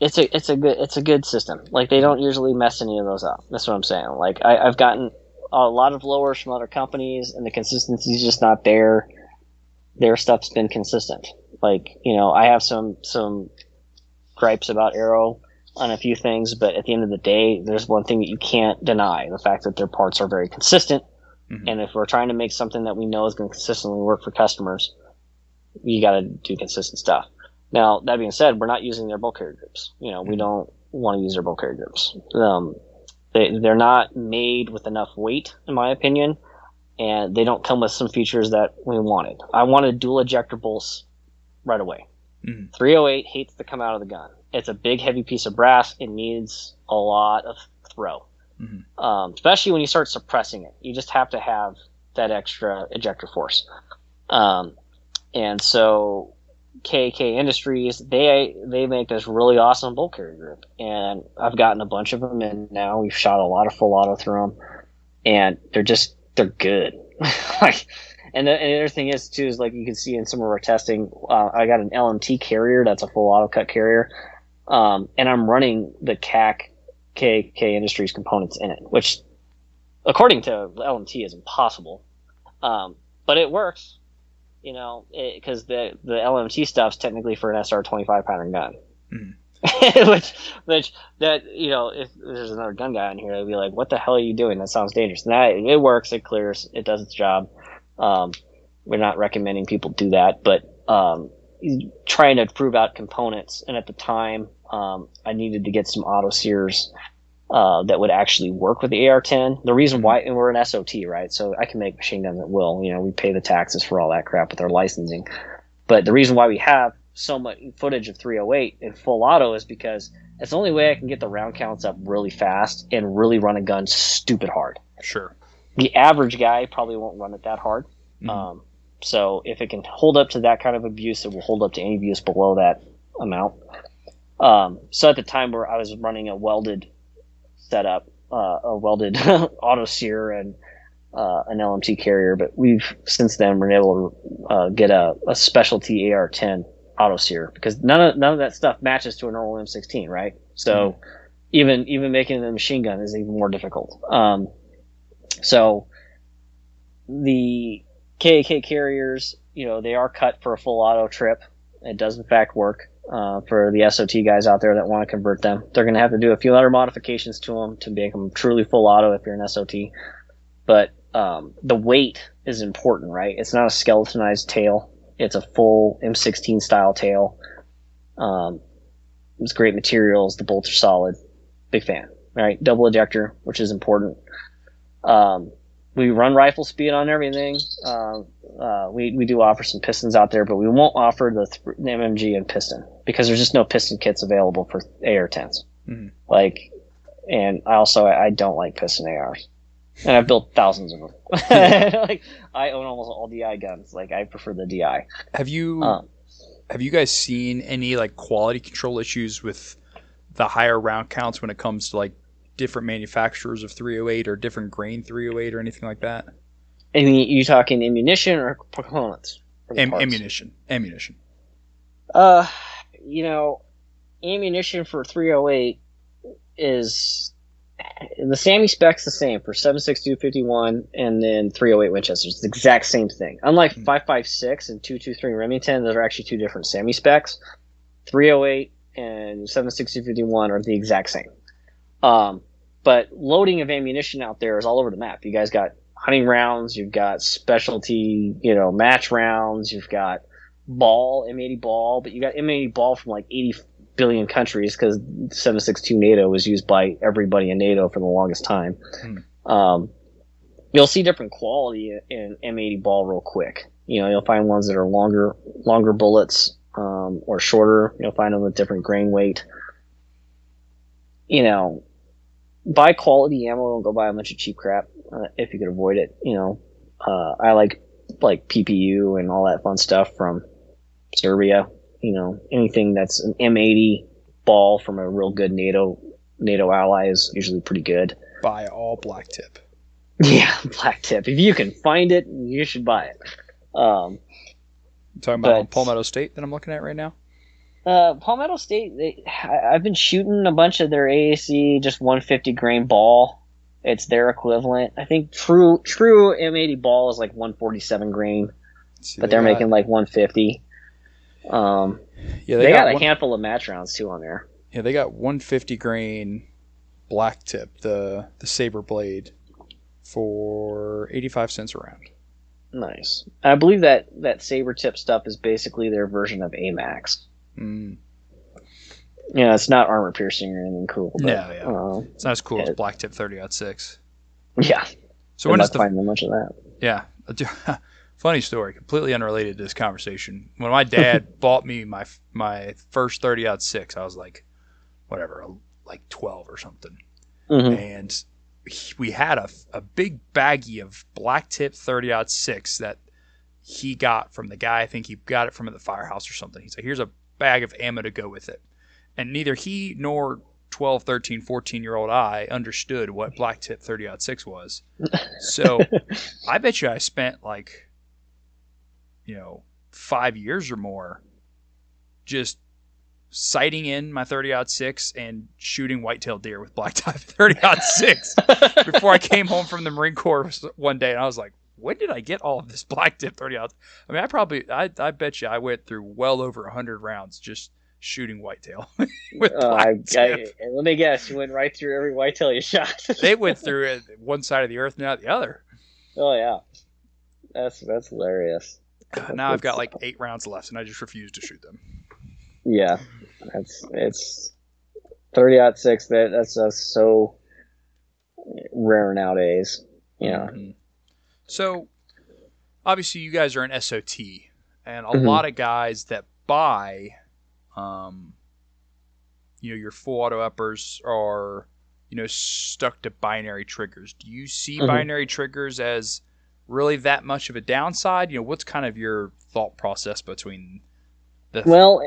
it's a it's a good it's a good system. Like they don't usually mess any of those up. That's what I'm saying. Like I, I've gotten a lot of lowers from other companies, and the consistency is just not there. Their stuff's been consistent. Like you know, I have some some gripes about Aero on a few things, but at the end of the day, there's one thing that you can't deny: the fact that their parts are very consistent. Mm-hmm. And if we're trying to make something that we know is going to consistently work for customers, you got to do consistent stuff. Now, that being said, we're not using their bulk carrier groups. You know, we mm-hmm. don't want to use their bulk carrier groups. Um, they, they're not made with enough weight, in my opinion, and they don't come with some features that we wanted. I wanted dual ejector bolts right away. Mm-hmm. 308 hates to come out of the gun. It's a big, heavy piece of brass. It needs a lot of throw, mm-hmm. um, especially when you start suppressing it. You just have to have that extra ejector force. Um, and so KAK Industries, they they make this really awesome bolt carrier group, and I've gotten a bunch of them in now. We've shot a lot of full auto through them, and they're just they're good. [laughs] like, and the, and the, other thing is too is like you can see in some of our testing, uh, I got an LMT carrier that's a full auto cut carrier, um, and I'm running the KAK KAK Industries components in it, which according to LMT is impossible, um, but it works you know, because the the LMT stuff's technically for an SR twenty five pattern gun. Mm. [laughs] which, which that you know, if there's another gun guy in here, they'd be like, "What the hell are you doing? That sounds dangerous." And that it works, it clears, it does its job. Um, we're not recommending people do that, but um, trying to prove out components. And at the time, um, I needed to get some auto sears uh, that would actually work with the AR-10. The reason why, and we're an SOT, right? So I can make machine guns at will. You know, we pay the taxes for all that crap with our licensing. But the reason why we have so much footage of 308 in full auto is because It's the only way I can get the round counts up really fast and really run a gun stupid hard. Sure. The average guy probably won't run it that hard. Mhm. Um, so if it can hold up to that kind of abuse, it will hold up to any abuse below that amount. Um, so at the time where I was running a welded setup, uh, a welded [laughs] auto sear and uh, an LMT carrier, but we've since then been able to uh, get a, a specialty AR10 auto sear because none of none of that stuff matches to a normal M16, right? So even even making a machine gun is even more difficult. Um, so the KAK carriers, you know, they are cut for a full auto trip. It does in fact work uh, for the SOT guys out there that want to convert them. They're going to have to do a few other modifications to them to make them truly full auto if you're an SOT. But um, the weight is important, right? It's not a skeletonized tail. It's a full M16 style tail. Um, it's great materials. The bolts are solid. Big fan, right? Double ejector, which is important. Um, we run rifle speed on everything. Uh, uh, we, we do offer some pistons out there, but we won't offer the, th- the MMG and piston because there's just no piston kits available for AR-10s. Mhm. Like, and I also I I don't like piston ARs, and I've built thousands of them. [laughs] like I own almost all DI guns. Like I prefer the DI. Have you Um, have you guys seen any like quality control issues with the higher round counts when it comes to like different manufacturers of 308 or different grain 308 or anything like that? I mean, you talking ammunition or components? Am- ammunition, ammunition. Uh, you know, ammunition for 308 is the SAAMI spec's the same for 7.6251 and then 308 Winchester. It's the exact same thing. Unlike Hmm. 5.56 and 223 Remington, those are actually two different SAAMI specs. 308 and 7.6251 are the exact same. Um, but loading of ammunition out there is all over the map. You guys got hunting rounds, you've got specialty, you know, match rounds, you've got ball, M80 ball, but you got M80 ball from like 80 billion countries because 762 NATO was used by everybody in NATO for the longest time. Hmm. Um, you'll see different quality in M80 ball real quick. You know, you'll find ones that are longer, longer bullets, um, or shorter. You'll find them with different grain weight. You know, buy quality ammo. Don't go buy a bunch of cheap crap uh, if you could avoid it. You know, uh, I like like PPU and all that fun stuff from Serbia. You know, anything that's an M80 ball from a real good NATO NATO ally is usually pretty good. Buy all black tip. [laughs] Yeah, black tip. If you can find it, you should buy it. Um, talking about But- Palmetto State that I'm looking at right now? Uh, Palmetto State, they, I, I've been shooting a bunch of their AAC just 150 grain ball. It's their equivalent. I think true true M80 ball is like 147 grain, See, but they they're got- making like 150. Um, yeah they, they, got, got, a one, handful of match rounds too on there. yeah they got 150 grain black tip the the saber blade for 85 cents a round. Nice. I believe that that saber tip stuff is basically their version of AMAX. Mm. Know, it's not armor piercing or anything cool. But, Yeah, yeah. uh, It's not as cool as black tip 30 six. yeah. So when is not the finding much of that. Yeah. [laughs] [laughs] Funny story, completely unrelated to this conversation. When my dad [laughs] bought me my my first 30 out 6, I was like whatever, like 12 or something. Mhm. And we had a, a big baggie of black tip 30 out 6 that he got from the guy. I think he got it from at the firehouse or something. He's like, here's a bag of ammo to go with it. And neither he nor 12, 13, 14 year old I understood what black tip 30 out 6 was. [laughs] So I bet you I spent like, you know, five years or more just sighting in my 30 out 6 and shooting whitetail deer with black type 30 out 6 [laughs] before I came home from the Marine Corps one day and I was like, when did I get all of this [laughs] black tip 30 out? I mean, I probably, I, I bet you I went through well over 100 rounds just shooting whitetail [laughs] with Uh, black I, I, tip. let me guess, you went right through every whitetail you [laughs] shot. they went through it one side of the earth, and not the other. oh yeah, that's that's hilarious. [sighs] Now I've got like eight rounds left, and I just refuse to shoot them. Yeah, that's it's thirty out six. That that's just so rare nowadays. You know, Mhm. So, obviously, you guys are an SOT, and a Mhm. lot of guys that buy um, you know your full auto uppers are you know stuck to binary triggers. Do you see Mhm. binary triggers as really that much of a downside? You know, what's kind of your thought process between the Well,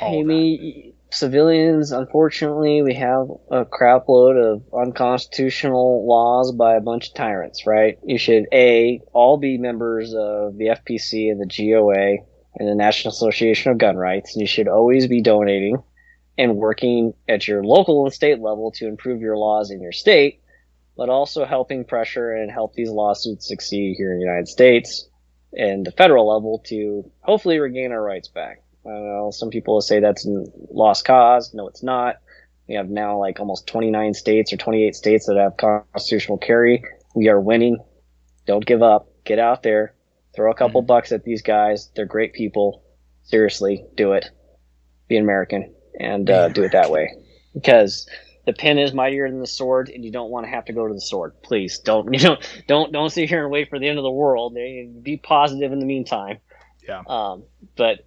I mean, civilians, unfortunately, we have a crap load of unconstitutional laws by a bunch of tyrants, right? You should, A, all be members of the FPC and the GOA and the National Association of Gun Rights, and you should always be donating and working at your local and state level to improve your laws in your state, but also helping pressure and help these lawsuits succeed here in the United States and the federal level to hopefully regain our rights back. I. Some people will say that's a lost cause. No, it's not. We have now like almost 29 states or 28 states that have constitutional carry. We are winning. Don't give up. Get out there. Throw a couple bucks at these guys. They're great people. Seriously, do it. Be an American and uh, do it that way. Because the pen is mightier than the sword, and you don't want to have to go to the sword. Please don't. [laughs] You know, don't don't sit here and wait for the end of the world. Be positive in the meantime. Yeah. Um, but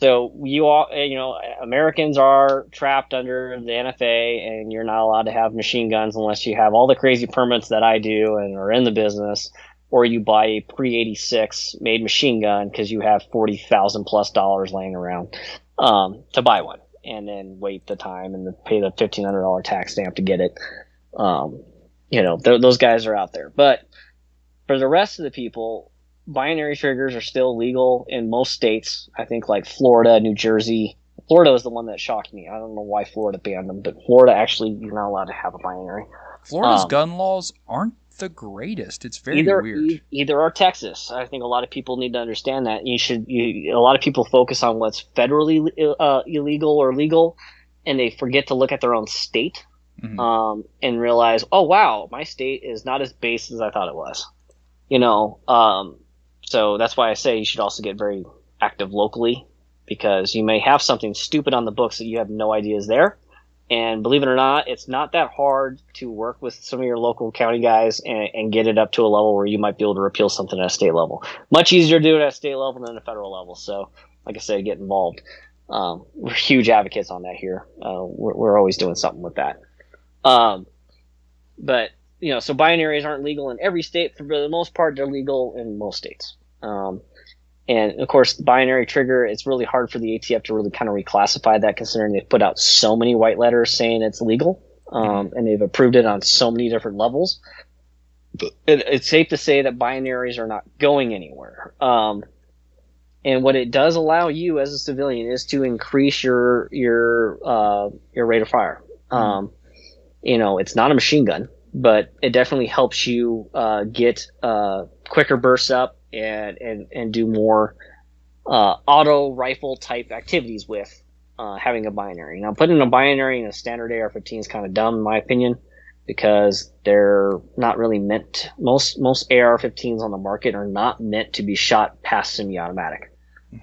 so you all, eh, you know, Americans are trapped under the NFA, and you're not allowed to have machine guns unless you have all the crazy permits that I do and are in the business, or you buy a pre-86 made machine gun because you have forty thousand plus dollars laying around um, to buy one, and then wait the time and pay the fifteen hundred dollar tax stamp to get it. Um, you know, th- those guys are out there, but for the rest of the people, binary triggers are still legal in most states. I think like Florida, New Jersey. Florida was the one that shocked me. I don't know why Florida banned them, but Florida actually you're not allowed to have a binary. Florida's um, gun laws aren't the greatest. It's very either weird. e- either or Texas. I think a lot of people need to understand that. You should. You, a lot of people focus on what's federally uh, illegal or legal, and they forget to look at their own state Mhm. um, and realize, oh wow, my state is not as base as I thought it was. You know, um, so that's why I say you should also get very active locally because you may have something stupid on the books that you have no idea is there. And believe it or not, it's not that hard to work with some of your local county guys and, and get it up to a level where you might be able to repeal something at a state level. Much easier to do it at a state level than a federal level. So, like I said, get involved. Um, we're huge advocates on that here. Uh, we're, we're always doing something with that. Um, but you know, so binaries aren't legal in every state. For the most part, they're legal in most states. Um, and of course, the binary trigger, it's really hard for the ATF to really kind of reclassify that considering they've put out so many white letters saying it's legal. Um, and they've approved it on so many different levels. But it, it's safe to say that binaries are not going anywhere. Um, and what it does allow you as a civilian is to increase your your uh, your rate of fire. Um, you know, it's not a machine gun, but it definitely helps you uh, get uh, quicker bursts up and and and do more uh, auto rifle type activities with uh, having a binary. Now, putting a binary in a standard AR-15 is kind of dumb, in my opinion, because they're not really meant. Most most AR-15s on the market are not meant to be shot past semi-automatic.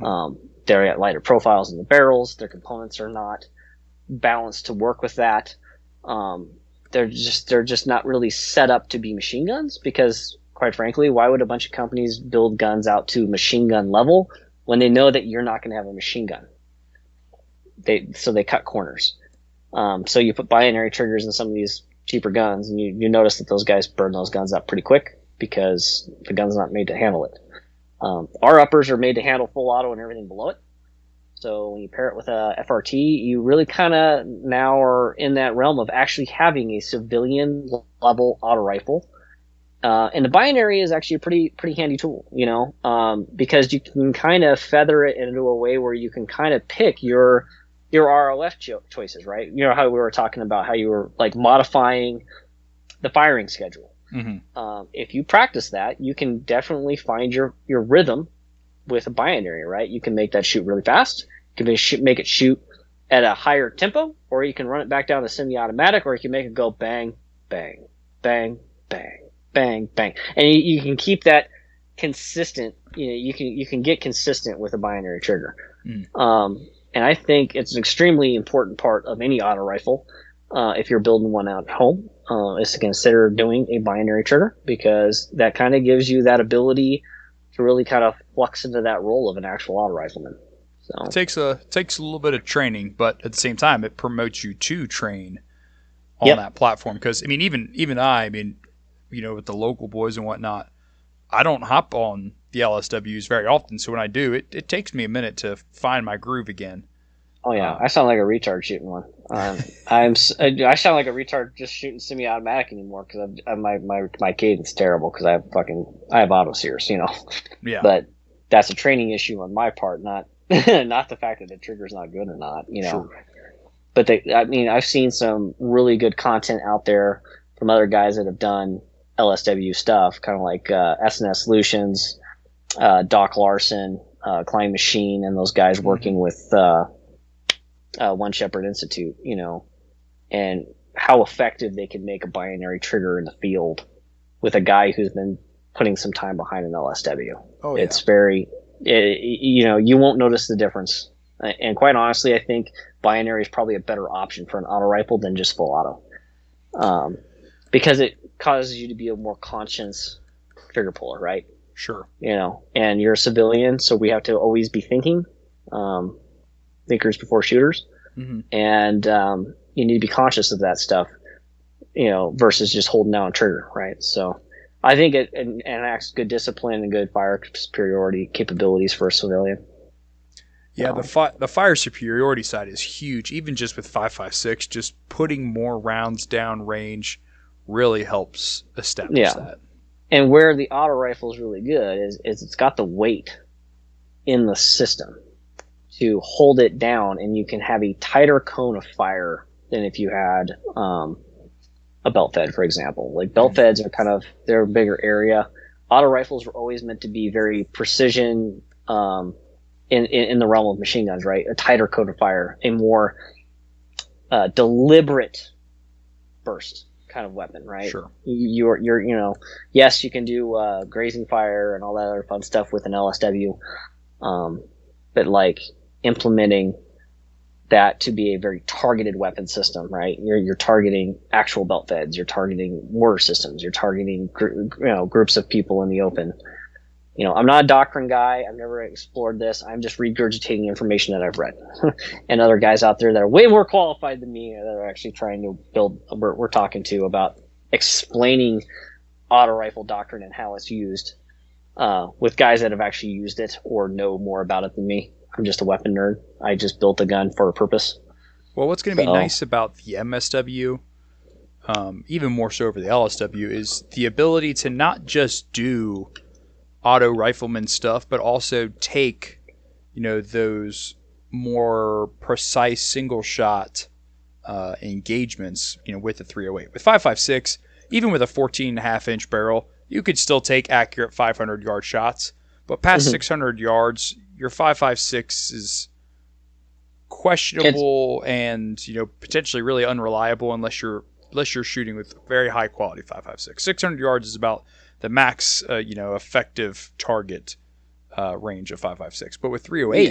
Um, they're at lighter profiles in the barrels. Their components are not balanced to work with that. Um, they're just they're just not really set up to be machine guns because, quite frankly, why would a bunch of companies build guns out to machine gun level when they know that you're not going to have a machine gun? They so they cut corners. Um, so you put binary triggers in some of these cheaper guns, and you, you notice that those guys burn those guns up pretty quick because the gun's not made to handle it. Um, our uppers are made to handle full auto and everything below it. So when you pair it with a FRT, you really kind of now are in that realm of actually having a civilian level auto rifle. Uh, and the binary is actually a pretty pretty handy tool, you know, um, because you can kind of feather it into a way where you can kind of pick your your ROF cho- choices, right? You know how we were talking about how you were like modifying the firing schedule Mhm. um, if you practice that, you can definitely find your, your rhythm with a binary, right? You can make that shoot really fast. You can make, make it shoot at a higher tempo, or you can run it back down to semi-automatic, or you can make it go bang, bang, bang, bang, bang, bang, and you, you can keep that consistent. You know, you can you can get consistent with a binary trigger. Mm. Um, and I think it's an extremely important part of any auto rifle. Uh, if you're building one out at home, uh, is to consider doing a binary trigger because that kind of gives you that ability to really kind of flux into that role of an actual auto rifleman. So It takes a it takes a little bit of training, but at the same time, it promotes you to train on Yep. that platform. Because I mean, even even I, I mean, you know, with the local boys and whatnot, I don't hop on the LSWs very often. So when I do, it, it takes me a minute to find my groove again. Oh yeah, Uh, I sound like a retard shooting one. Um, [laughs] I'm I sound like a retard just shooting semi-automatic anymore because my my my cadence is terrible because I have fucking I have auto sears, you know. Yeah, [laughs] But that's a training issue on my part, not [laughs] not the fact that the trigger's not good or not, you know. Sure. But they, I mean, I've seen some really good content out there from other guys that have done LSW stuff, kind of like uh, SNS Solutions, uh, Doc Larson, uh, Klein Machine, and those guys working with uh, uh, One Shepherd Institute, you know, and how effective they can make a binary trigger in the field with a guy who's been putting some time behind an LSW. oh yeah, It's very, it, you know, you won't notice the difference. And quite honestly, I think binary is probably a better option for an auto rifle than just full auto, um, because it causes you to be a more conscious trigger puller, right? sure. You know, and you're a civilian, so we have to always be thinking, um, thinkers before shooters, hmm and um, you need to be conscious of that stuff, you know, versus just holding down a trigger, right? So. I think it, it enacts good discipline and good fire superiority capabilities for a civilian. Yeah, Um, the fi- the fire superiority side is huge. Even just with five five six, just putting more rounds down range really helps establish Yeah. that. And where the auto rifle is really good is, is it's got the weight in the system to hold it down, and you can have a tighter cone of fire than if you had um, a belt fed, for example. Like belt feds are kind of they're a bigger area. Auto rifles were always meant to be very precision um, in, in in the realm of machine guns, right? A tighter cone of fire, a more uh, deliberate burst kind of weapon, right? Sure. you're you're you know yes you can do uh, grazing fire and all that other fun stuff with an LSW, um, but like implementing that to be a very targeted weapon system, right? You're you're targeting actual belt feds, you're targeting mortar systems, you're targeting gr- you know groups of people in the open. You know, I'm not a doctrine guy. I've never explored this. I'm just regurgitating information that I've read, [laughs] and other guys out there that are way more qualified than me that are actually trying to build. We're, we're talking to about explaining auto rifle doctrine and how it's used uh, with guys that have actually used it or know more about it than me. I'm just a weapon nerd. I just built a gun for a purpose. Well, what's going to be nice about the MSW, um, even more so over the LSW, is the ability to not just do auto rifleman stuff, but also take, you know, those more precise single shot uh, engagements, you know, with the 308. With 556, even with a 14 and a half inch barrel, you could still take accurate 500 yard shots. But past Mhm. 600 yards, your 556 is questionable and you know potentially really unreliable unless you're unless you're shooting with very high quality 556 600 yards is about the max uh, you know effective target uh, range of 556 but with 308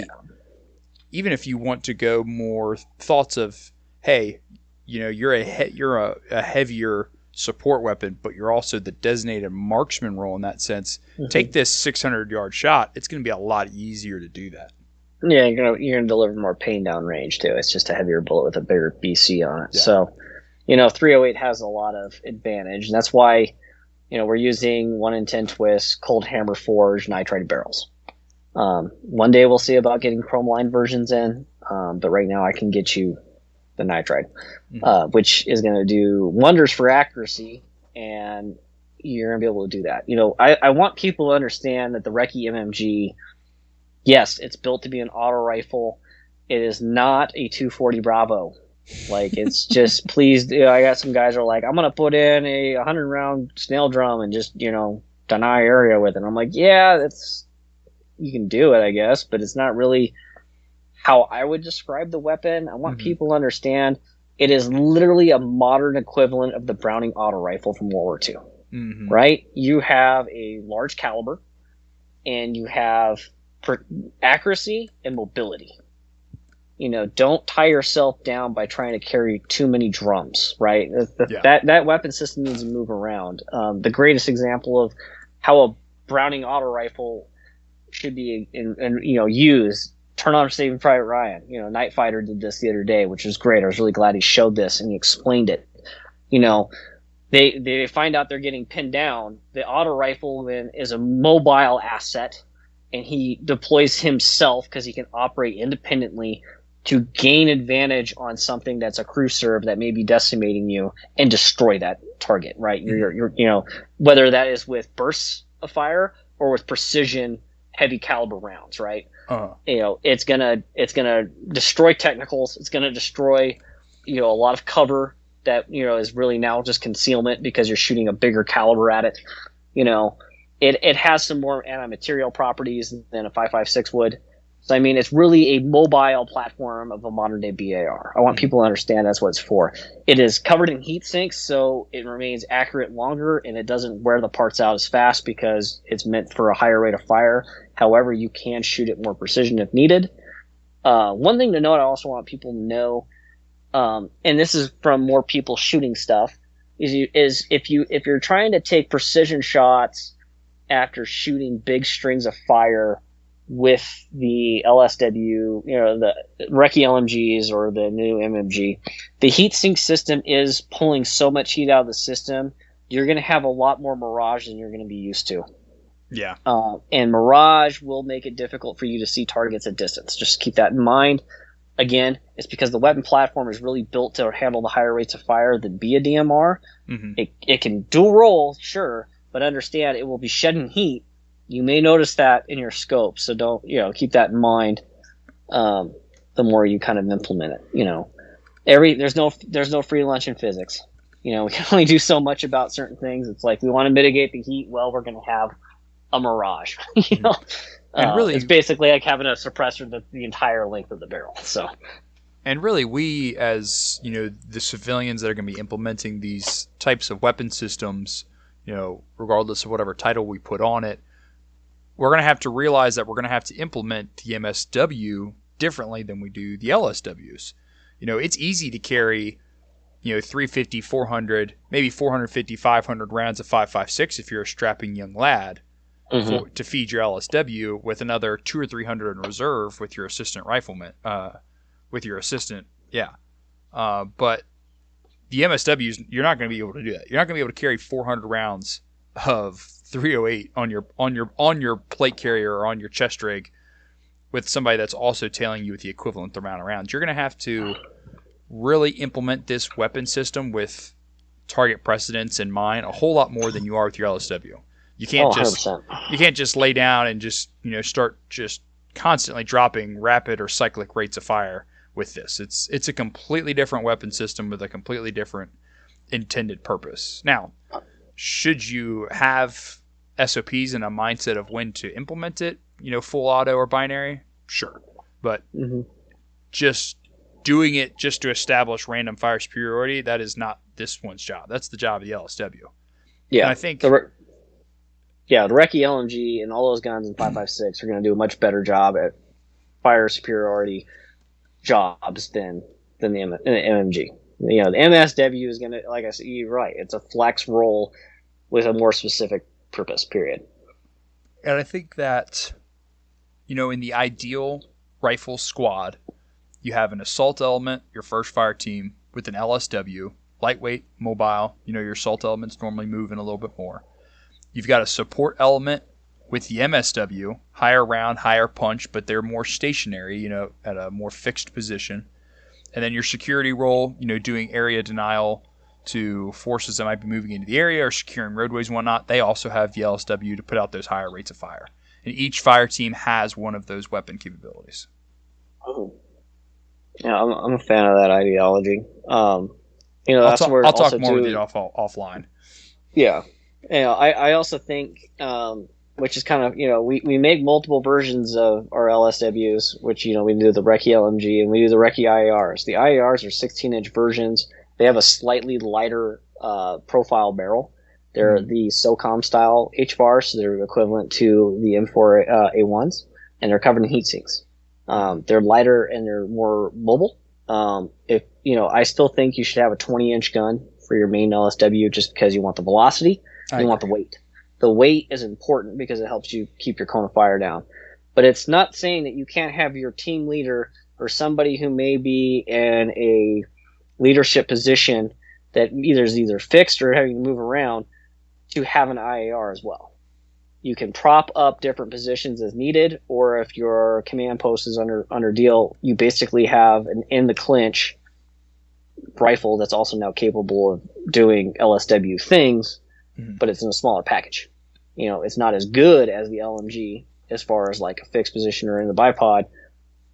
even if you want to go more thoughts of hey you know you're a he- you're a, a heavier support weapon but you're also the designated marksman role in that sense take this 600 yard shot it's going to be a lot easier to do that Yeah, you're gonna you're gonna deliver more pain down range too. It's just a heavier bullet with a bigger BC on it. Yeah. So, you know, 308 has a lot of advantage, and that's why, you know, we're using one in ten twist, cold hammer forged nitride barrels. Um, one day we'll see about getting chrome line versions in, um, but right now I can get you the nitride, Mhm. uh, which is going to do wonders for accuracy, and you're going to be able to do that. You know, I, I want people to understand that the Recce MMG yes, it's built to be an auto rifle. It is not a 240 Bravo. Like it's just please. You know, I got some guys who are like, I'm gonna put in a 100 round snail drum and just you know deny area with it. I'm like, yeah, that's you can do it, I guess, but it's not really how I would describe the weapon. I want Mhm. people to understand it is literally a modern equivalent of the Browning auto rifle from World War II mm-hmm. right? You have a large caliber, and you have per- accuracy and mobility. You know, don't tie yourself down by trying to carry too many drums, right? The- Yeah. That that weapon system needs to move around. Um, the greatest example of how a Browning auto rifle should be in, in, you know used turn on Saving Private Ryan. You know, Night Fighter did this the other day, which was great. I was really glad he showed this and he explained it. You know, they they find out they're getting pinned down. The auto rifleman is a mobile asset, and he deploys himself because he can operate independently to gain advantage on something that's a crew serve that may be decimating you and destroy that target. Right? You're, you're, you're you know whether that is with bursts of fire or with precision heavy caliber rounds. Right? Uh, you know it's gonna it's gonna destroy technicals it's gonna destroy you know a lot of cover that you know is really now just concealment because you're shooting a bigger caliber at it you know it, it has some more anti-material properties than a 556 would so i mean it's really a mobile platform of a modern day bar i want people to understand that's what it's for. It is covered in heat sinks so it remains accurate longer and it doesn't wear the parts out as fast because it's meant for a higher rate of fire. However, you can shoot it more precision if needed. Uh, one thing to note, I also want people to know, um, and this is from more people shooting stuff, is you, is if you if you're trying to take precision shots after shooting big strings of fire with the LSW, you know, the Recce LMGs or the new MMG, the heat sink system is pulling so much heat out of the system. You're going to have a lot more mirage than you're going to be used to. yeah. Uh, and Mirage will make it difficult for you to see targets at distance. Just keep that in mind. Again, it's because the weapon platform is really built to handle the higher rates of fire than be a DMR. hmm It, it can dual roll, sure, but understand it will be shedding heat. You may notice that in your scope, so don't you know keep that in mind. Um, the more you kind of implement it, you know, every there's no there's no free lunch in physics. You know, [laughs] we can only do so much about certain things. It's like we want to mitigate the heat. Well, we're going to have a mirage. [laughs] you know, And Uh, really- it's basically like having a suppressor the, the entire length of the barrel. [laughs] So And really, we as you know the civilians that are going to be implementing these types of weapon systems, you know, regardless of whatever title we put on it, we're going to have to realize that we're going to have to implement the MSW differently than we do the LSWs. You know, it's easy to carry, you know, 350, 400, maybe 450, 500 rounds of 5.56 if you're a strapping young lad for, to feed your LSW with another two or three hundred in reserve with your assistant rifleman, uh, with your assistant, yeah. Uh, but the MSWs, you're not going to be able to do that. You're not going to be able to carry 400 rounds of 308 on your on your on your plate carrier or on your chest rig with somebody that's also tailing you with the equivalent amount of rounds. You're going to have to really implement this weapon system with target precedence in mind a whole lot more than you are with your LSW. You can't oh, just 100%. you can't just lay down and just you know start just constantly dropping rapid or cyclic rates of fire with this. It's it's a completely different weapon system with a completely different intended purpose. Now, should you have SOPs and a mindset of when to implement it, you know, full auto or binary? Sure. But Mhm. just doing it just to establish random fire superiority, that is not this one's job. That's the job of the LSW. Yeah, And I think the re- yeah the Recce LMG and all those guns in 556 are going to do a much better job at fire superiority jobs than than the, M- the MMG. You know, the MSW is going to, like I said, you're right. It's a flex role with a more specific purpose. Period. And I think that, you know, in the ideal rifle squad, you have an assault element, your first fire team, with an LSW, lightweight, mobile. You know, your assault elements normally move in a little bit more. You've got a support element with the MSW, higher round, higher punch, but they're more stationary, you know, at a more fixed position. And then your security role, you know, doing area denial to forces that might be moving into the area or securing roadways and whatnot. They also have the LSW to put out those higher rates of fire. And each fire team has one of those weapon capabilities. Oh. Yeah, I'm, I'm a fan of that ideology. Um, you know, I'll, that's talk, where I'll talk more too, with you off, offline. Yeah. Yeah, I, I also think, um, which is kind of, you know, we, we make multiple versions of our LSWs, which, you know, we do the Recce LMG and we do the Recce IARs. The IARs are 16 inch versions. They have a slightly lighter uh, profile barrel. They're the SOCOM style HVAR, so they're equivalent to the M4 uh, A1s, and they're covered in heat sinks. Um, they're lighter and they're more mobile. Um, if you know, I still think you should have a 20 inch gun for your main LSW just because you want the velocity I you want the weight. The weight is important because it helps you keep your cone of fire down. but it's not saying that you can't have your team leader or somebody who may be in a leadership position that either is either fixed or having to move around to have an IAR as well. You can prop up different positions as needed, or if your command post is under under deal, you basically have an in the clinch rifle that's also now capable of doing LSW things, mm-hmm. but it's in a smaller package. You know, it's not as good as the LMG as far as like a fixed position or in the bipod,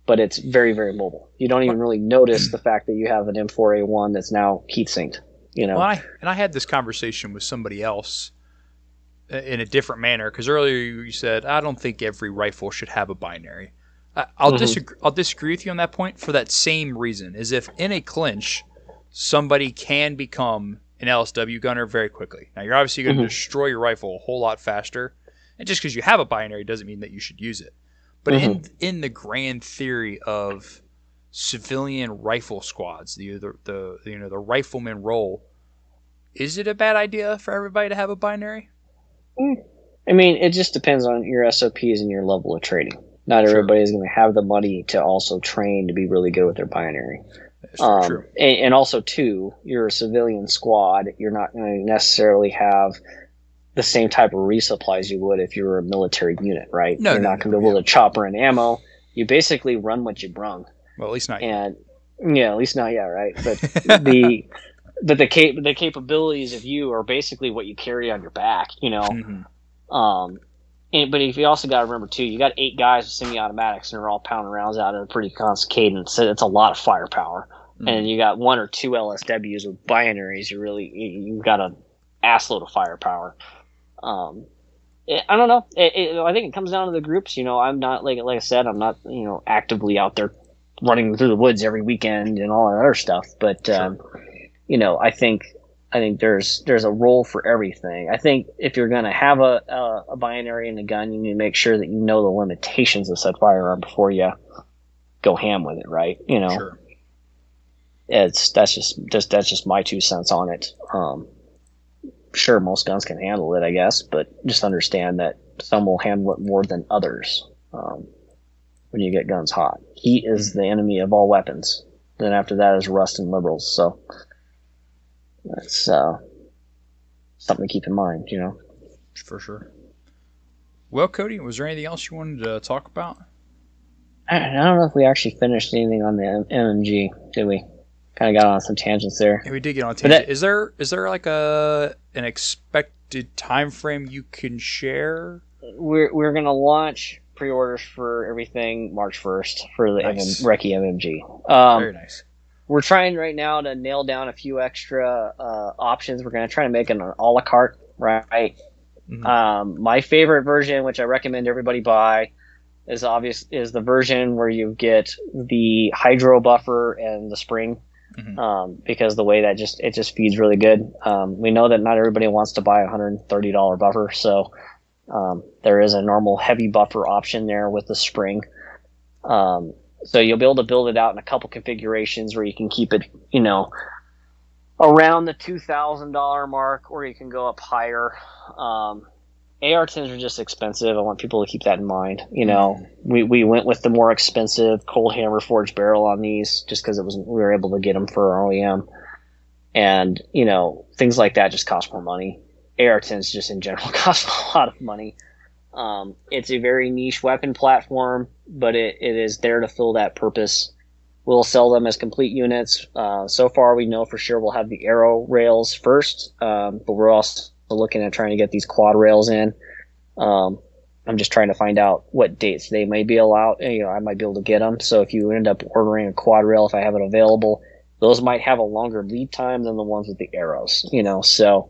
but it's very very mobile. You don't even really notice the fact that you have an M4A1 that's now heat sinked. You know, well, I, and I had this conversation with somebody else uh, in a different manner because earlier you said I don't think every rifle should have a binary. I, will mm-hmm. disagree. I'll disagree with you on that point for that same reason. Is if in a clinch, somebody can become an LSW gunner very quickly. Now you're obviously going to mm-hmm. destroy your rifle a whole lot faster, and just because you have a binary doesn't mean that you should use it. But mm-hmm. in in the grand theory of civilian rifle squads, the, the the you know the rifleman role, is it a bad idea for everybody to have a binary? Mm. I mean, it just depends on your SOPs and your level of training. Not sure. everybody is going to have the money to also train to be really good with their binary. Um, true. And, and, also, too, you're a civilian squad. You're not going to necessarily have the same type of resupplies you would if you were a military unit, right? No, you're no, not going to be able yeah. to chopper and ammo. You basically run what you brung. Well, at least not. And yet. yeah, at least not yet, right? But [laughs] the but the cap- the capabilities of you are basically what you carry on your back, you know. Mm-hmm. Um, and, but if you also got to remember too, you got eight guys with semi-automatics and they're all pounding rounds out at a pretty constant cadence. So it's a lot of firepower. Mm-hmm. And you got one or two LSWs with binaries. You really you, have got an assload of firepower. Um, it, I don't know. It, it, I think it comes down to the groups. You know, I'm not like like I said, I'm not you know actively out there running through the woods every weekend and all that other stuff. But sure. um, you know, I think I think there's there's a role for everything. I think if you're going to have a, a, a binary in a gun, you need to make sure that you know the limitations of said firearm before you go ham with it, right? You know, sure. it's that's just just that's just my two cents on it. Um, sure, most guns can handle it, I guess, but just understand that some will handle it more than others. Um, when you get guns hot, heat is the enemy of all weapons. Then after that is rust and liberals. So that's uh, something to keep in mind, you know. For sure. Well, Cody, was there anything else you wanted to talk about? I don't know if we actually finished anything on the MMG, did we? Kind of got on some tangents there. Yeah, we did get on a tangent. That, is there is there like a an expected time frame you can share? We're we're gonna launch pre-orders for everything March first for the nice. MM, Recce MMG. Um, Very nice we're trying right now to nail down a few extra uh, options. We're going to try to make an a la carte, right? Mm-hmm. Um, my favorite version, which I recommend everybody buy, is obvious is the version where you get the hydro buffer and the spring, mm-hmm. um, because the way that just it just feeds really good. Um, we know that not everybody wants to buy a hundred and thirty dollar buffer, so um, there is a normal heavy buffer option there with the spring. Um, so you'll be able to build it out in a couple configurations where you can keep it, you know, around the two thousand dollar mark, or you can go up higher. Um, AR-10s are just expensive. I want people to keep that in mind. You know, mm-hmm. we, we went with the more expensive cold hammer forged barrel on these just because it was we were able to get them for our OEM, and you know things like that just cost more money. AR-10s just in general [laughs] cost a lot of money. Um, it's a very niche weapon platform, but it, it is there to fill that purpose. We'll sell them as complete units. Uh, so far, we know for sure we'll have the Aero rails first, um, but we're also looking at trying to get these quad rails in. Um, I'm just trying to find out what dates they may be allowed. You know, I might be able to get them. So if you end up ordering a quad rail, if I have it available, those might have a longer lead time than the ones with the Aeros. You know, so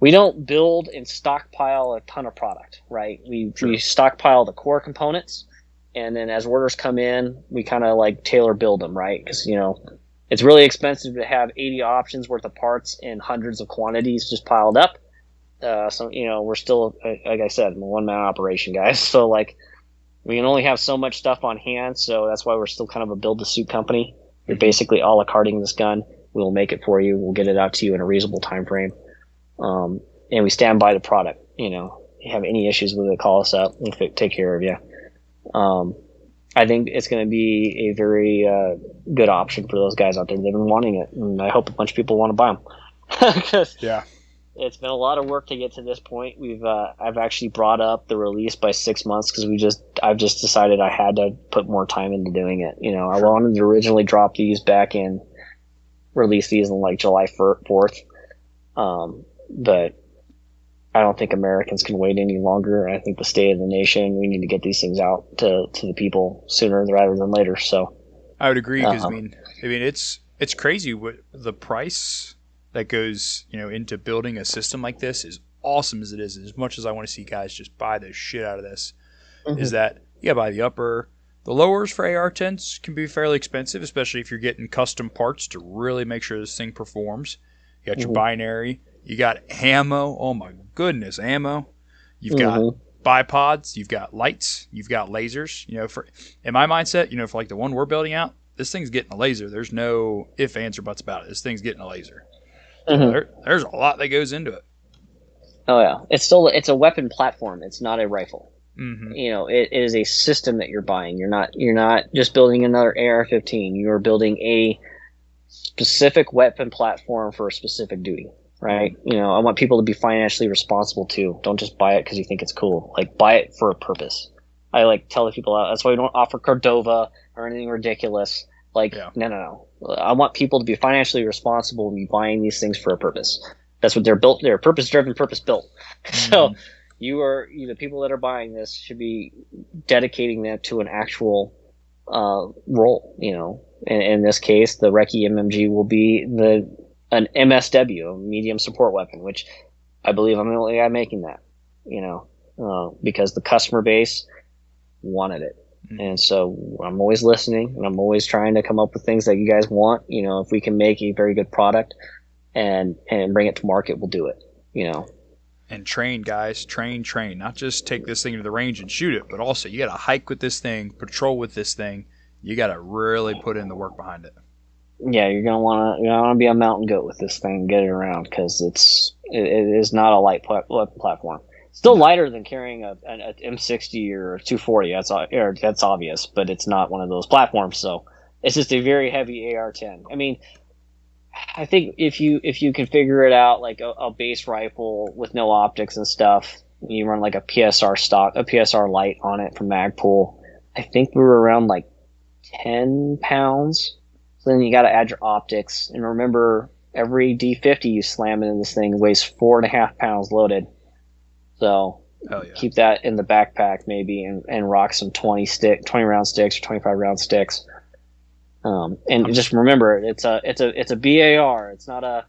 we don't build and stockpile a ton of product, right? We sure. we stockpile the core components, and then as orders come in, we kind of like tailor build them, right? Because you know it's really expensive to have 80 options worth of parts in hundreds of quantities just piled up. Uh, so you know we're still, like I said, a one man operation, guys. [laughs] So like we can only have so much stuff on hand, so that's why we're still kind of a build to suit company. You're mm-hmm. basically a la carting this gun. We'll make it for you. We'll get it out to you in a reasonable time frame. Um, and we stand by the product. You know, you have any issues with it, call us up. We'll take care of you. Um, I think it's going to be a very uh, good option for those guys out there. They've been wanting it, and I hope a bunch of people want to buy them. [laughs] Yeah. it's been a lot of work to get to this point. We've uh, I've actually brought up the release by six months because we just I've just decided I had to put more time into doing it. You know, I wanted to originally drop these back in, release these in like July fourth, um, but I don't think Americans can wait any longer. I think the state of the nation, we need to get these things out to, to the people sooner rather than later. So I would agree because Uh-huh. I mean, I mean, it's it's crazy what the price that goes you know into building a system like this is awesome as it is. As much as I want to see guys just buy the shit out of this, is that you gotta buy the upper. The lowers for AR-10s can be fairly expensive, especially if you're getting custom parts to really make sure this thing performs. You got your Mhm. binary, you got ammo. Oh my goodness, ammo! You've got Mhm. bipods, you've got lights, you've got lasers. You know, for in my mindset, you know, for like the one we're building out, this thing's getting a laser. There's no if, ands, or buts about it. This thing's getting a laser. So Mhm. there, there's a lot that goes into it. oh yeah, it's still it's a weapon platform. It's not a rifle. hmm you know it, it is a system that you're buying you're not you're not just building another ar-15 you are building a specific weapon platform for a specific duty right? You know i want people to be financially responsible too. Don't just buy it because you think it's cool. Like buy it for a purpose. I like tell the people that's why we don't offer cordova or anything ridiculous. Like Yeah. no no no. I want people to be financially responsible and be buying these things for a purpose. That's what they're built they're purpose driven purpose built [laughs] so you are you know people that are buying this should be dedicating that to an actual uh, role you know? In, in this case the Recce MMG will be the an MSW a medium support weapon which I believe I'm the only guy making that you know uh, because the customer base wanted it Mhm. and so I'm always listening and I'm always trying to come up with things that you guys want you know if we can make a very good product and and bring it to market we'll do it you know And train, guys, train, train. Not just take this thing to the range and shoot it, but also you got to hike with this thing, patrol with this thing. You got to really put in the work behind it. Yeah, you're gonna want to you're gonna want to be a mountain goat with this thing, and get it around because it's it, it is not a light weapon platform. Still lighter than carrying a, an a M60 or a 240. That's or that's obvious, but it's not one of those platforms. So it's just a very heavy AR-10. I mean, I think if you if you can figure it out like a, a base rifle with no optics and stuff, you run like a PSR stock a PSR light on it from Magpul. I think we were around like 10 pounds. So then you got to add your optics, and remember, every D50 you slam into this thing weighs four and a half pounds loaded. So yeah. keep that in the backpack maybe, and, and rock some 20 stick, 20 round sticks or 25 round sticks. Um, and just remember, it's a it's a it's a BAR. It's not a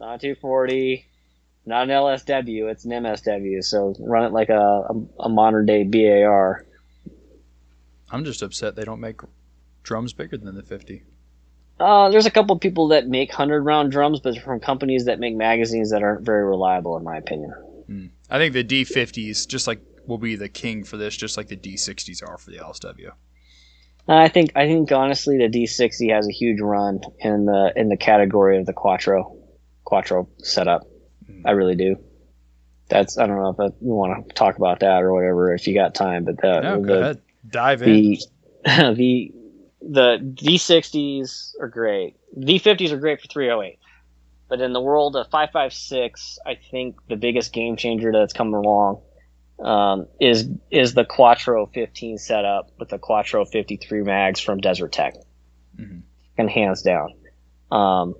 not a 240, not an LSW. It's an MSW. So run it like a a, a modern day BAR. I'm just upset they don't make drums bigger than the 50. Uh, there's a couple people that make hundred round drums, but from companies that make magazines that aren't very reliable, in my opinion. I think the D50s just like will be the king for this, just like the D60s are for the LSW. I think I think honestly, the D60 has a huge run in the in the category of the Quattro Quattro setup. I really do. That's I don't know if you want to talk about that or whatever if you got time, but the No, the, go ahead. Dive in. [laughs] the the the D60s are great. D50s are great for 308. But in the world of 556, I think the biggest game changer that's come along um, is is the Quattro 15 setup with the Quattro 53 mags from Desert Tech, Mhm. and hands down, um,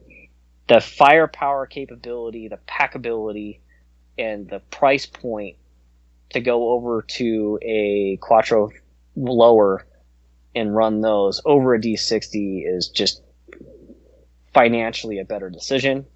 the firepower capability, the packability, and the price point to go over to a Quattro lower and run those over a D60 is just financially a better decision,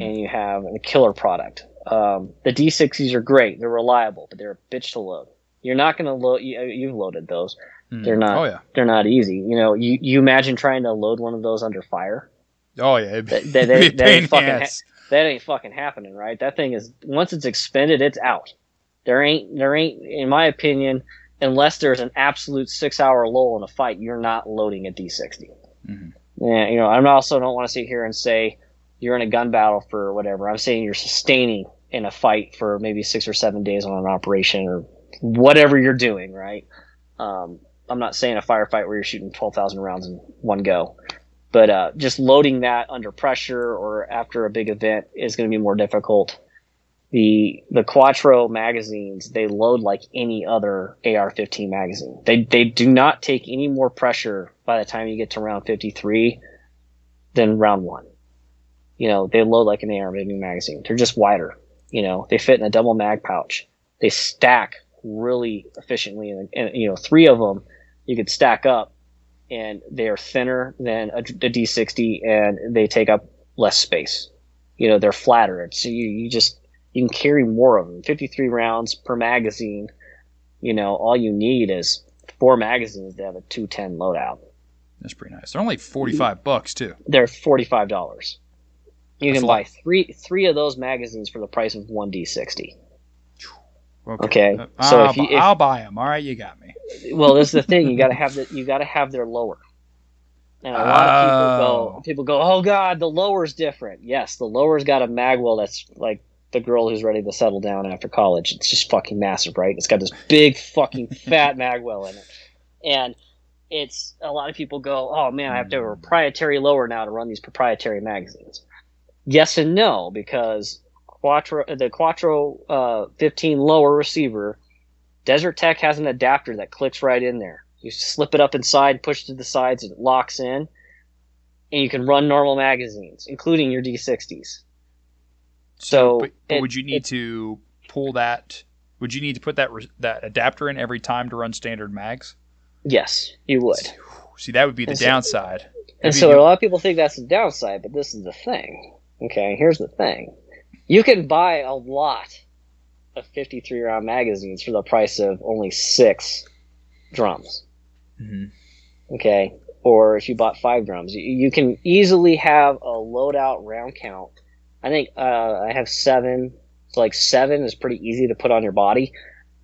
and you have a killer product. Um, the D60s are great; they're reliable, but they're a bitch to load. You're not going to load. You, you've loaded those. Mhm. They're not. Oh yeah. They're not easy. You know, you, you imagine trying to load one of those under fire. Oh yeah. Be, That- [laughs] that- it'd be a that ain't fucking ass. That ain't fucking happening, right? That thing is once it's expended, it's out. There ain't there ain't, in my opinion, unless there's an absolute six hour lull in a fight, you're not loading a D60. Mhm. Yeah, you know, I also don't want to sit here and say you're in a gun battle for whatever. I'm saying you're sustaining in a fight for maybe six or seven days on an operation or whatever you're doing, right? Um, I'm not saying a firefight where you're shooting 12,000 rounds in one go, but uh, just loading that under pressure or after a big event is going to be more difficult. The the Quattro magazines they load like any other AR-15 magazine. They they do not take any more pressure by the time you get to round 53 than round one. You know they load like an AR-15 magazine. They're just wider. You know they fit in a double mag pouch. They stack really efficiently, and, and you know three of them you could stack up and they are thinner than a, a D60 and they take up less space. You know, they're flatter. So you, you just, you can carry more of them. 53 rounds per magazine. You know, all you need is four magazines to have a 210 loadout. That's pretty nice. They're only 45 bucks too. They're $45. You That's can buy three three of those magazines for the price of one D60. Okay. Okay, Uh, so I'll, if you- if- I'll buy them. All right, you got me. well, this is the thing. You got to have the you got to have their lower. And a lot of people Oh. go, people go, oh god, the lower's different. Yes, the lower's got a magwell that's like the girl who's ready to settle down after college. It's just fucking massive, right? It's got this big fucking fat [laughs] magwell in it, and it's a lot of people go, oh man, I have to have a proprietary lower now to run these proprietary magazines. Yes and no, because Quattro, the Quattro uh, 15 lower receiver Desert Tech has an adapter that clicks right in there. You slip it up inside, push to the sides, and it locks in, and you can run normal magazines, including your D60s. So, but, but it- would you need it- to pull that? Would you need to put that that adapter in every time to run standard mags? Yes, you would. [sighs] See, that would be the And so- downside. And so the- a lot of people think that's the downside, but this is the thing. Okay, here's the thing. You can buy a lot of 53 round magazines for the price of only six drums. Mhm. Okay, or if you bought five drums, you, you can easily have a loadout round count. I think uh, I have seven. So like seven is pretty easy to put on your body,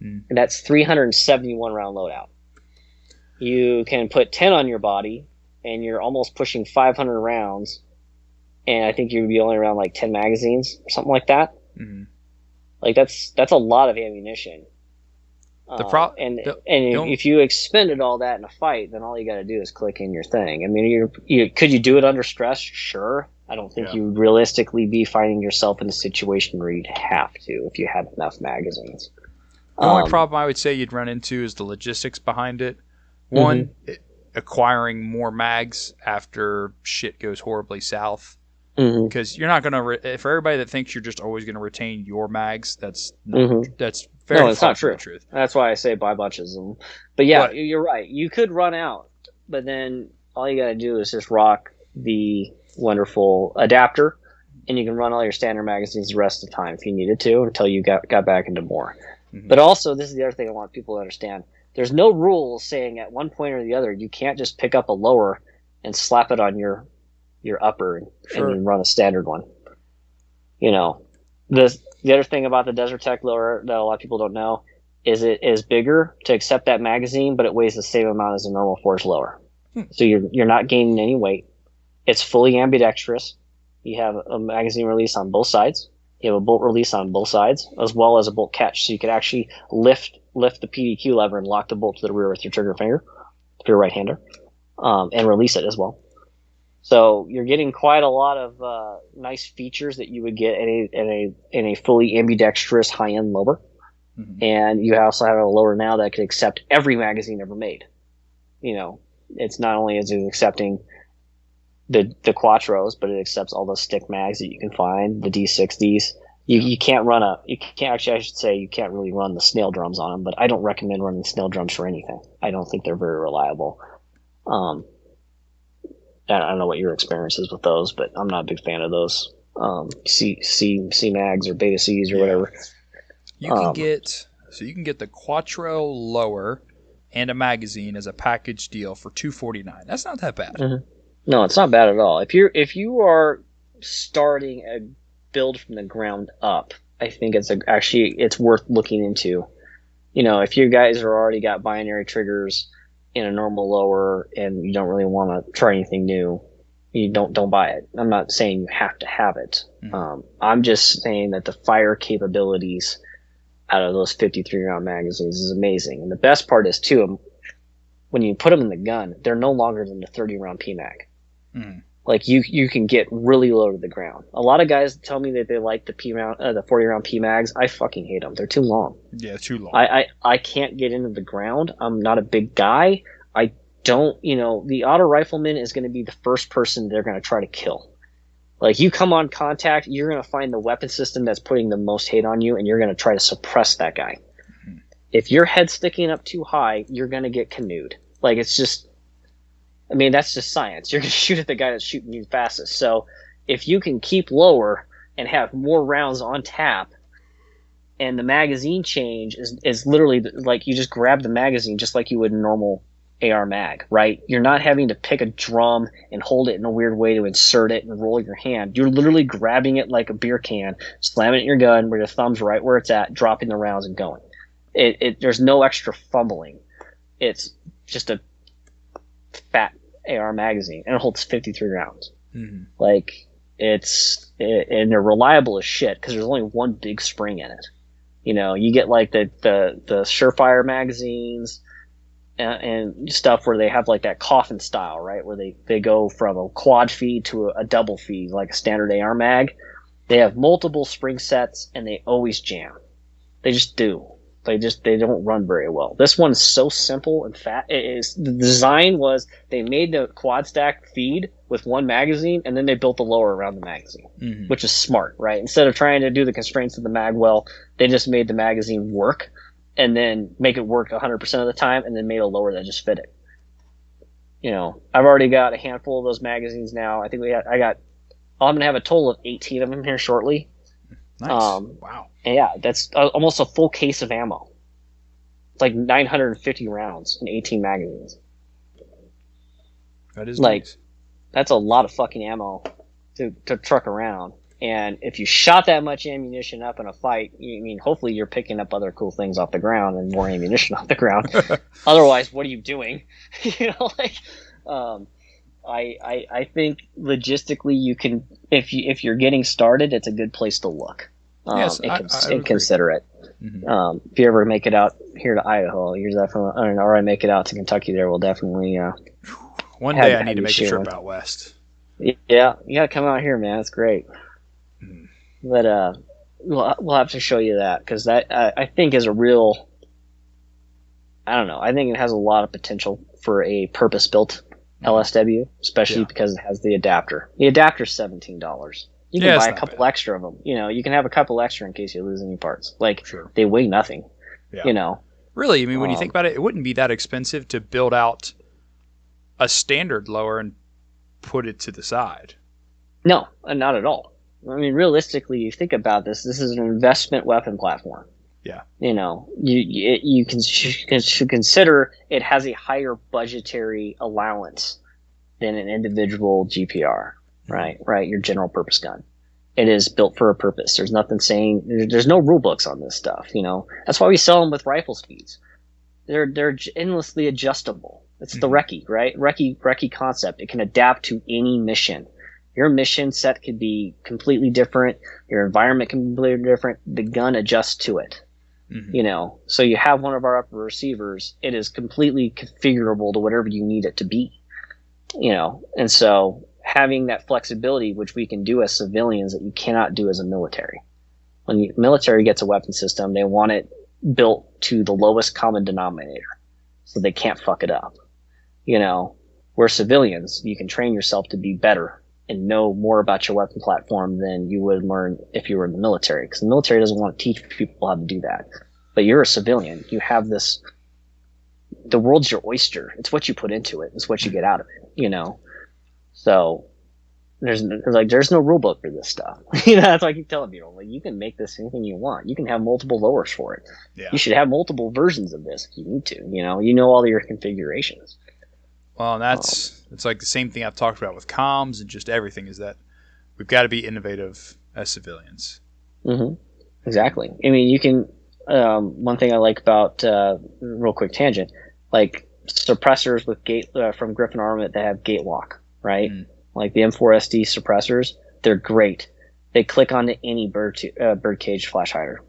Mm. and that's 371 round loadout. You can put 10 on your body, and you're almost pushing 500 rounds, and I think you'd be only around like 10 magazines or something like that. Mhm. Like that's that's a lot of ammunition. The Um, pro- and the- and if you expended all that in a fight, then all you got to do is click in your thing. I mean, you could you do it under stress? Sure. I don't think Yeah. you'd realistically be finding yourself in a situation where you'd have to if you had enough magazines. The only Um, problem I would say you'd run into is the logistics behind it. One, Mm-hmm. i- acquiring more mags after shit goes horribly south. mhm, Because you're not going to, re- for everybody that thinks you're just always going to retain your mags, that's not, mhm. that's very No, it's not true. the truth. That's why I say buy bunches of them. But yeah, But- you're right. You could run out, but then all you got to do is just rock the wonderful adapter, and you can run all your standard magazines the rest of the time if you needed to until you got got back into more. Mhm. But also, this is the other thing I want people to understand. There's no rule saying at one point or the other you can't just pick up a lower and slap it on your your upper and, Sure. and run a standard one. You know, the the other thing about the Desert Tech lower that a lot of people don't know is it is bigger to accept that magazine, but it weighs the same amount as a normal forged lower. Hmm. So you're you're not gaining any weight. It's fully ambidextrous. You have a magazine release on both sides. You have a bolt release on both sides, as well as a bolt catch. So you could actually lift lift the PDQ lever and lock the bolt to the rear with your trigger finger, if you're a right-hander, um, and release it as well. So you're getting quite a lot of uh, nice features that you would get in a in a in a fully ambidextrous high-end lower, Mhm. and you also have a lower now that can accept every magazine ever made. You know, it's not only is it accepting the the Quattros, but it accepts all the stick mags that you can find, the D60s. You, you can't run a you can't actually I should say you can't really run the snail drums on them, but I don't recommend running snail drums for anything. I don't think they're very reliable. Um, I don't know what your experience is with those, but I'm not a big fan of those. Um, C C C mags or Beta Cs or Yeah. whatever. You can Um, get so you can get the Quattro lower and a magazine as a package deal for two forty nine. That's not that bad. No, it's not bad at all. If you're if you are starting a build from the ground up, I think it's a, actually it's worth looking into. You know, if you guys are already got binary triggers in a normal lower and you don't really want to try anything new, you don't don't buy it. I'm not saying you have to have it. Mhm. Um, I'm just saying that the fire capabilities out of those 53 round magazines is amazing. And the best part is too, when you put them in the gun, they're no longer than the 30 round PMAG. Mhm. Like you, you can get really low to the ground. A lot of guys tell me that they like the P round, uh, the 40 round PMAGs. I fucking hate them. They're too long. Yeah, too long. I, I, I can't get into the ground. I'm not a big guy. I don't, you know, the auto rifleman is going to be the first person they're going to try to kill. Like you come on contact, you're going to find the weapon system that's putting the most hate on you, and you're going to try to suppress that guy. If your head's sticking up too high, you're going to get canoed. Like it's just, I mean, that's just science. You're going [laughs] to shoot at the guy that's shooting you fastest. So if you can keep lower and have more rounds on tap, and the magazine change is, is literally like you just grab the magazine just like you would a normal AR mag, right? You're not having to pick a drum and hold it in a weird way to insert it and roll your hand. You're literally grabbing it like a beer can, slamming it in your gun where your thumb's right where it's at, dropping the rounds and going. It, it there's no extra fumbling. It's just a fat AR magazine and it holds 53 rounds. Mhm. Like it's it, and they're reliable as shit because there's only one big spring in it. You know, you get like the the the Surefire magazines and, and stuff where they have like that coffin style, right? Where they they go from a quad feed to a, a double feed, like a standard AR mag. They have multiple spring sets and they always jam. They just do. They just they don't run very well. This one's so simple and fat. It is the design was they made the quad stack feed with one magazine and then they built the lower around the magazine, Mhm. which is smart, right? Instead of trying to do the constraints of the mag well, they just made the magazine work and then make it work 100% of the time and then made a lower that just fit it. You know, I've already got a handful of those magazines now. I think we had, I got I'm going to have a total of 18 of them here shortly. Nice. Um, wow. Yeah, that's uh, almost a full case of ammo. It's like 950 rounds and 18 magazines. That is like- nice. That's a lot of fucking ammo to, to truck around. And if you shot that much ammunition up in a fight, you I mean hopefully you're picking up other cool things off the ground and more ammunition [laughs] off the ground. [laughs] Otherwise, what are you doing? [laughs] you know, like um, I, I I think logistically you can if you if you're getting started, it's a good place to look. Um, Yes, I- cons- I would and agree. consider it. Mhm. Um, if you ever make it out here to Idaho, you're definitely, or or I make it out to Kentucky, there we'll definitely, uh, One day I need to make a trip one. out west. yeah, you gotta come out here, man. It's great. Mhm. But uh, we'll we'll have to show you that because that uh, I think is a real. I don't know. I think it has a lot of potential for a purpose-built LSW, especially Yeah. because it has the adapter. The adapter's seventeen dollars. You can Yeah, buy a couple bad. extra of them. You know, you can have a couple extra in case you lose any parts. Like Sure. they weigh nothing. Yeah. You know. Really, I mean, when you Um, think about it, it wouldn't be that expensive to build out a standard lower and put it to the side. No, uh, not at all. I mean, realistically, you think about this. This is an investment weapon platform. Yeah. You know, you you, you can should consider it has a higher budgetary allowance than an individual GPR. Right, right. Your general purpose gun. It is built for a purpose. There's nothing saying there's no rule books on this stuff. You know, that's why we sell them with rifle speeds. They're they're endlessly adjustable. It's the Mhm. recce, right? Recce recce concept. It can adapt to any mission your mission set could be completely different your environment can be completely different the gun adjusts to it Mhm. you know so you have one of our upper receivers it is completely configurable to whatever you need it to be you know and so having that flexibility which we can do as civilians that you cannot do as a military. When the military gets a weapon system they want it built to the lowest common denominator so they can't fuck it up. You know we're civilians. You can train yourself to be better and know more about your weapon platform than you would learn if you were in the military because the military doesn't want to teach people how to do that. But you're a civilian. You have this the world's your oyster. It's what you put into it. It's what you get out of it you know so there's like there's no rule book for this stuff [laughs] you know that's why i keep telling people like you can make this anything you want you can have multiple lowers for it Yeah. you should have multiple versions of this if you need to you know you know all your configurations Well, and that's it's like the same thing I've talked about with comms and just everything is that we've got to be innovative as civilians. hmm Exactly. I mean, you can. Um, one thing I like about uh, real quick tangent, like suppressors with gate uh, from Griffin Armament that have Gatelok, right? Mm. Like the M4SD suppressors, they're great. They click onto any bird to, uh, bird cage flash hider,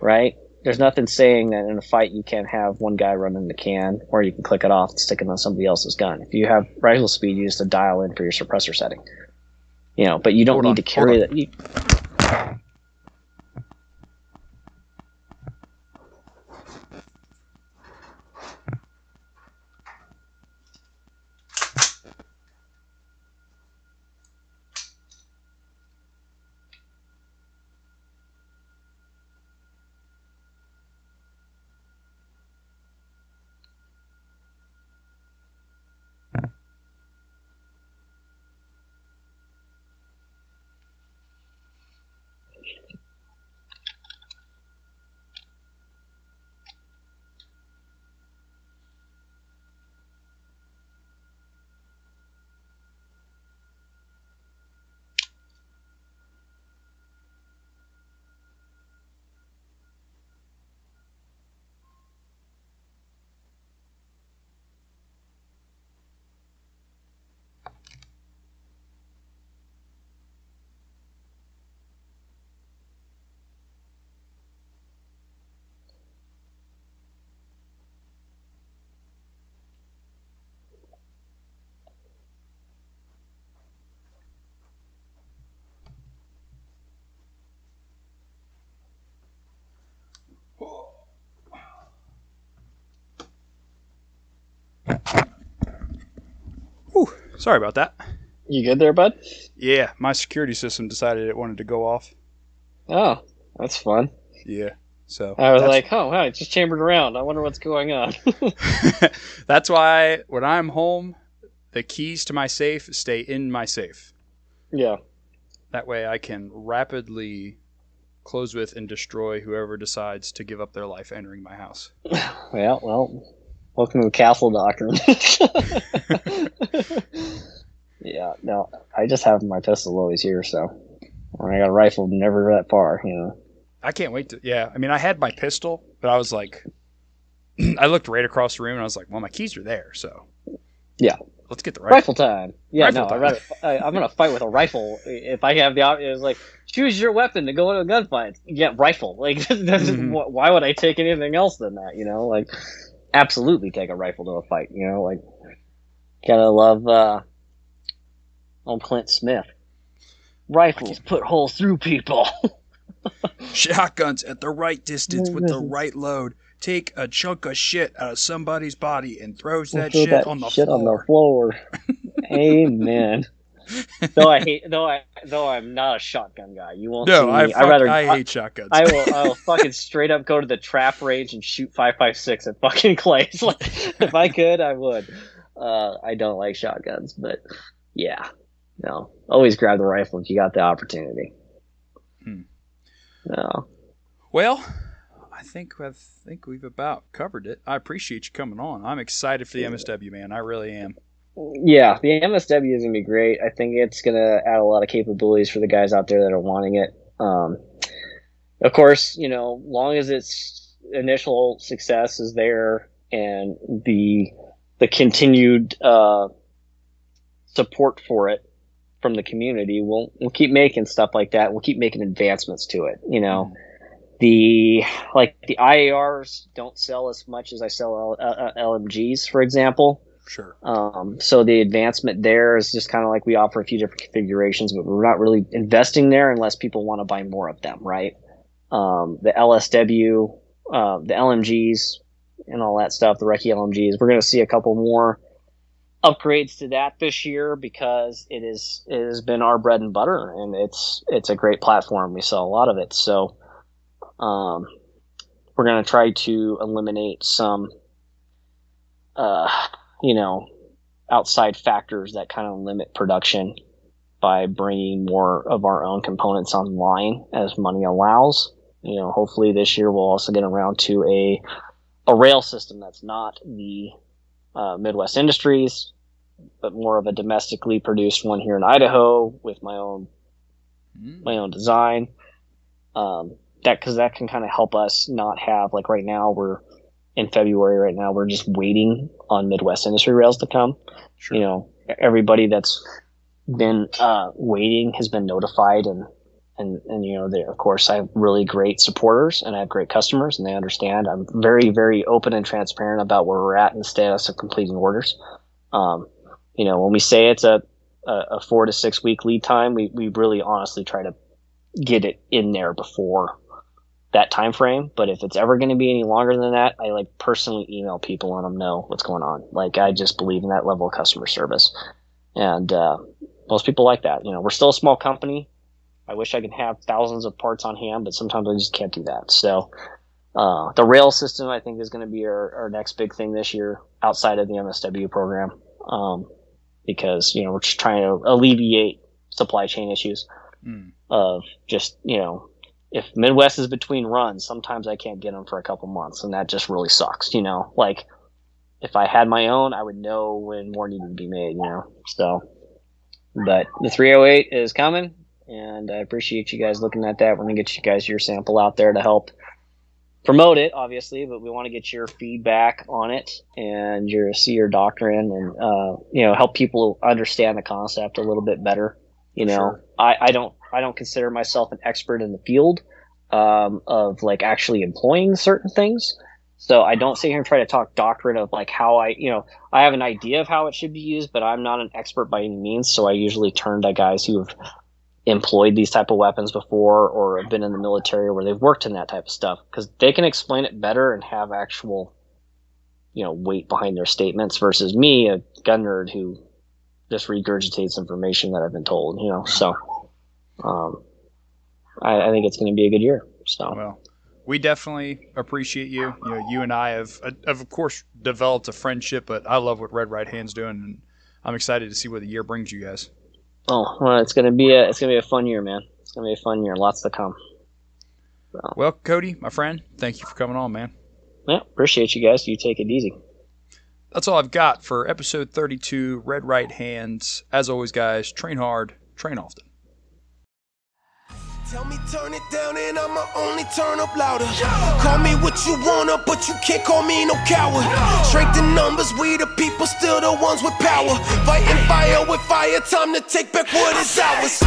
right? there's nothing saying that in a fight you can't have one guy running the can, or you can click it off and stick it on somebody else's gun. If you have rifle speed, you just to dial in for your suppressor setting. You know, but you don't Hold need on, to carry that. You, sorry about that. you good there, bud? Yeah, my security system decided it wanted to go off. Oh, that's fun. Yeah, so I was like, oh, wow, it just chambered around. I wonder what's going on. [laughs] [laughs] that's why when I'm home, the keys to my safe stay in my safe. yeah. That way, I can rapidly close with and destroy whoever decides to give up their life entering my house. [laughs] Well, well, welcome to the castle doctrine. [laughs] yeah, no, I just have my pistol always here, so when I got a rifle, never that far, you know. I can't wait to. Yeah, I mean, I had my pistol, but I was like, [clears throat] I looked right across the room and I was like, well, my keys are there, so Yeah. let's get the rifle. Rifle time. Yeah, Rifle no, time. Rather, I, I'm gonna fight with a rifle if I have the option. It's like choose your weapon to go into a gunfight. Yeah, rifle. Like, [laughs] that's, Mhm. why would I take anything else than that? You know, like, absolutely take a rifle to a fight. You know, like, gotta love uh, old Clint Smith. Rifles put holes through people. [laughs] Shotguns at the right distance with the Mhm. right load. Take a chunk of shit out of somebody's body and throws that Throw shit on the shit on the floor. [laughs] Amen. Though I hate, though I, though I'm not a shotgun guy. You won't. see no, me. I, I rather. I hate shotguns. I will. I will [laughs] fucking straight up go to the trap range and shoot five five six at fucking clays. [laughs] Like, if I could, I would. Uh, I don't like shotguns, but yeah, no. Always grab the rifle if you got the opportunity. Hmm. No. Well, I think I think we've about covered it. I appreciate you coming on. I'm excited for the MSW, man. I really am. Yeah, the MSW is gonna be great. I think it's gonna add a lot of capabilities for the guys out there that are wanting it. Um, of course, you know, long as its initial success is there and the the continued uh, support for it from the community, we'll we'll keep making stuff like that. We'll keep making advancements to it. You know, the like the IARs don't sell as much as I sell L- uh, LMGs, for example. Sure. Um, so the advancement there is just kind of like we offer a few different configurations, but we're not really investing there unless people want to buy more of them, right? Um, the LSW, uh, the LMGs, and all that stuff, the Recce LMGs. We're going to see a couple more upgrades to that this year because it is it has been our bread and butter, and it's it's a great platform. We sell a lot of it, so um, we're going to try to eliminate some. Uh, you know, outside factors that kind of limit production by bringing more of our own components online as money allows. You know, hopefully this year we'll also get around to a a rail system that's not the uh, Midwest Industries, but more of a domestically produced one here in Idaho with my own Mm. my own design. Um, that because that can kind of help us not have like right now we're in February right now we're just waiting on Midwest Industry Rails to come. Sure. You know, everybody that's been uh, waiting has been notified and and and you know, they, of course, I have really great supporters and I have great customers, and they understand. I'm very very open and transparent about where we're at in the status of completing orders. Um, you know, when we say it's a, a, a four to six week lead time, we we really honestly try to get it in there before that time frame. But if it's ever going to be any longer than that, I like personally email people and let them know what's going on. Like I just believe in that level of customer service, and uh, most people like that. You know, we're still a small company. I wish I could have thousands of parts on hand, but sometimes I just can't do that. So uh, the rail system, I think, is going to be our, our next big thing this year outside of the MSW program, um, because you know we're just trying to alleviate supply chain issues Mm. of just you know if Midwest is between runs, sometimes I can't get them for a couple months, and that just really sucks. You know, like if I had my own, I would know when more needed to be made. You know, so but the 308 is coming, and I appreciate you guys looking at that. We're gonna get you guys your sample out there to help promote it, obviously, but we want to get your feedback on it and your see your doctrine and uh, you know help people understand the concept a little bit better. You know, Sure. I, I don't I don't consider myself an expert in the field um, of like actually employing certain things. So I don't sit here and try to talk doctrine of like how I, you know, I have an idea of how it should be used, but I'm not an expert by any means. So I usually turn to guys who have employed these type of weapons before or have been in the military where they've worked in that type of stuff because they can explain it better and have actual, you know, weight behind their statements versus me, a gun nerd who just regurgitates information that I've been told, you know. So um, I, I think it's going to be a good year. So Well, we definitely appreciate you. You know, you and I have, uh, have of course developed a friendship, but I love what Red Right Hand's doing, and I'm excited to see what the year brings you guys. oh, well, it's going to be a it's going to be a fun year, man. It's going to be a fun year. Lots to come. Well, Cody, my friend, thank you for coming on, man. Yeah, appreciate you guys. You take it easy. That's all I've got for episode 32, Red Right Hands. As always, guys, train hard, train often. Tell me turn it down and I'ma only turn up louder. Call me what you wanna, but you can't call me no coward. Strength in numbers, we the people, still the ones with power. Fighting fire with fire, time to take back what is ours.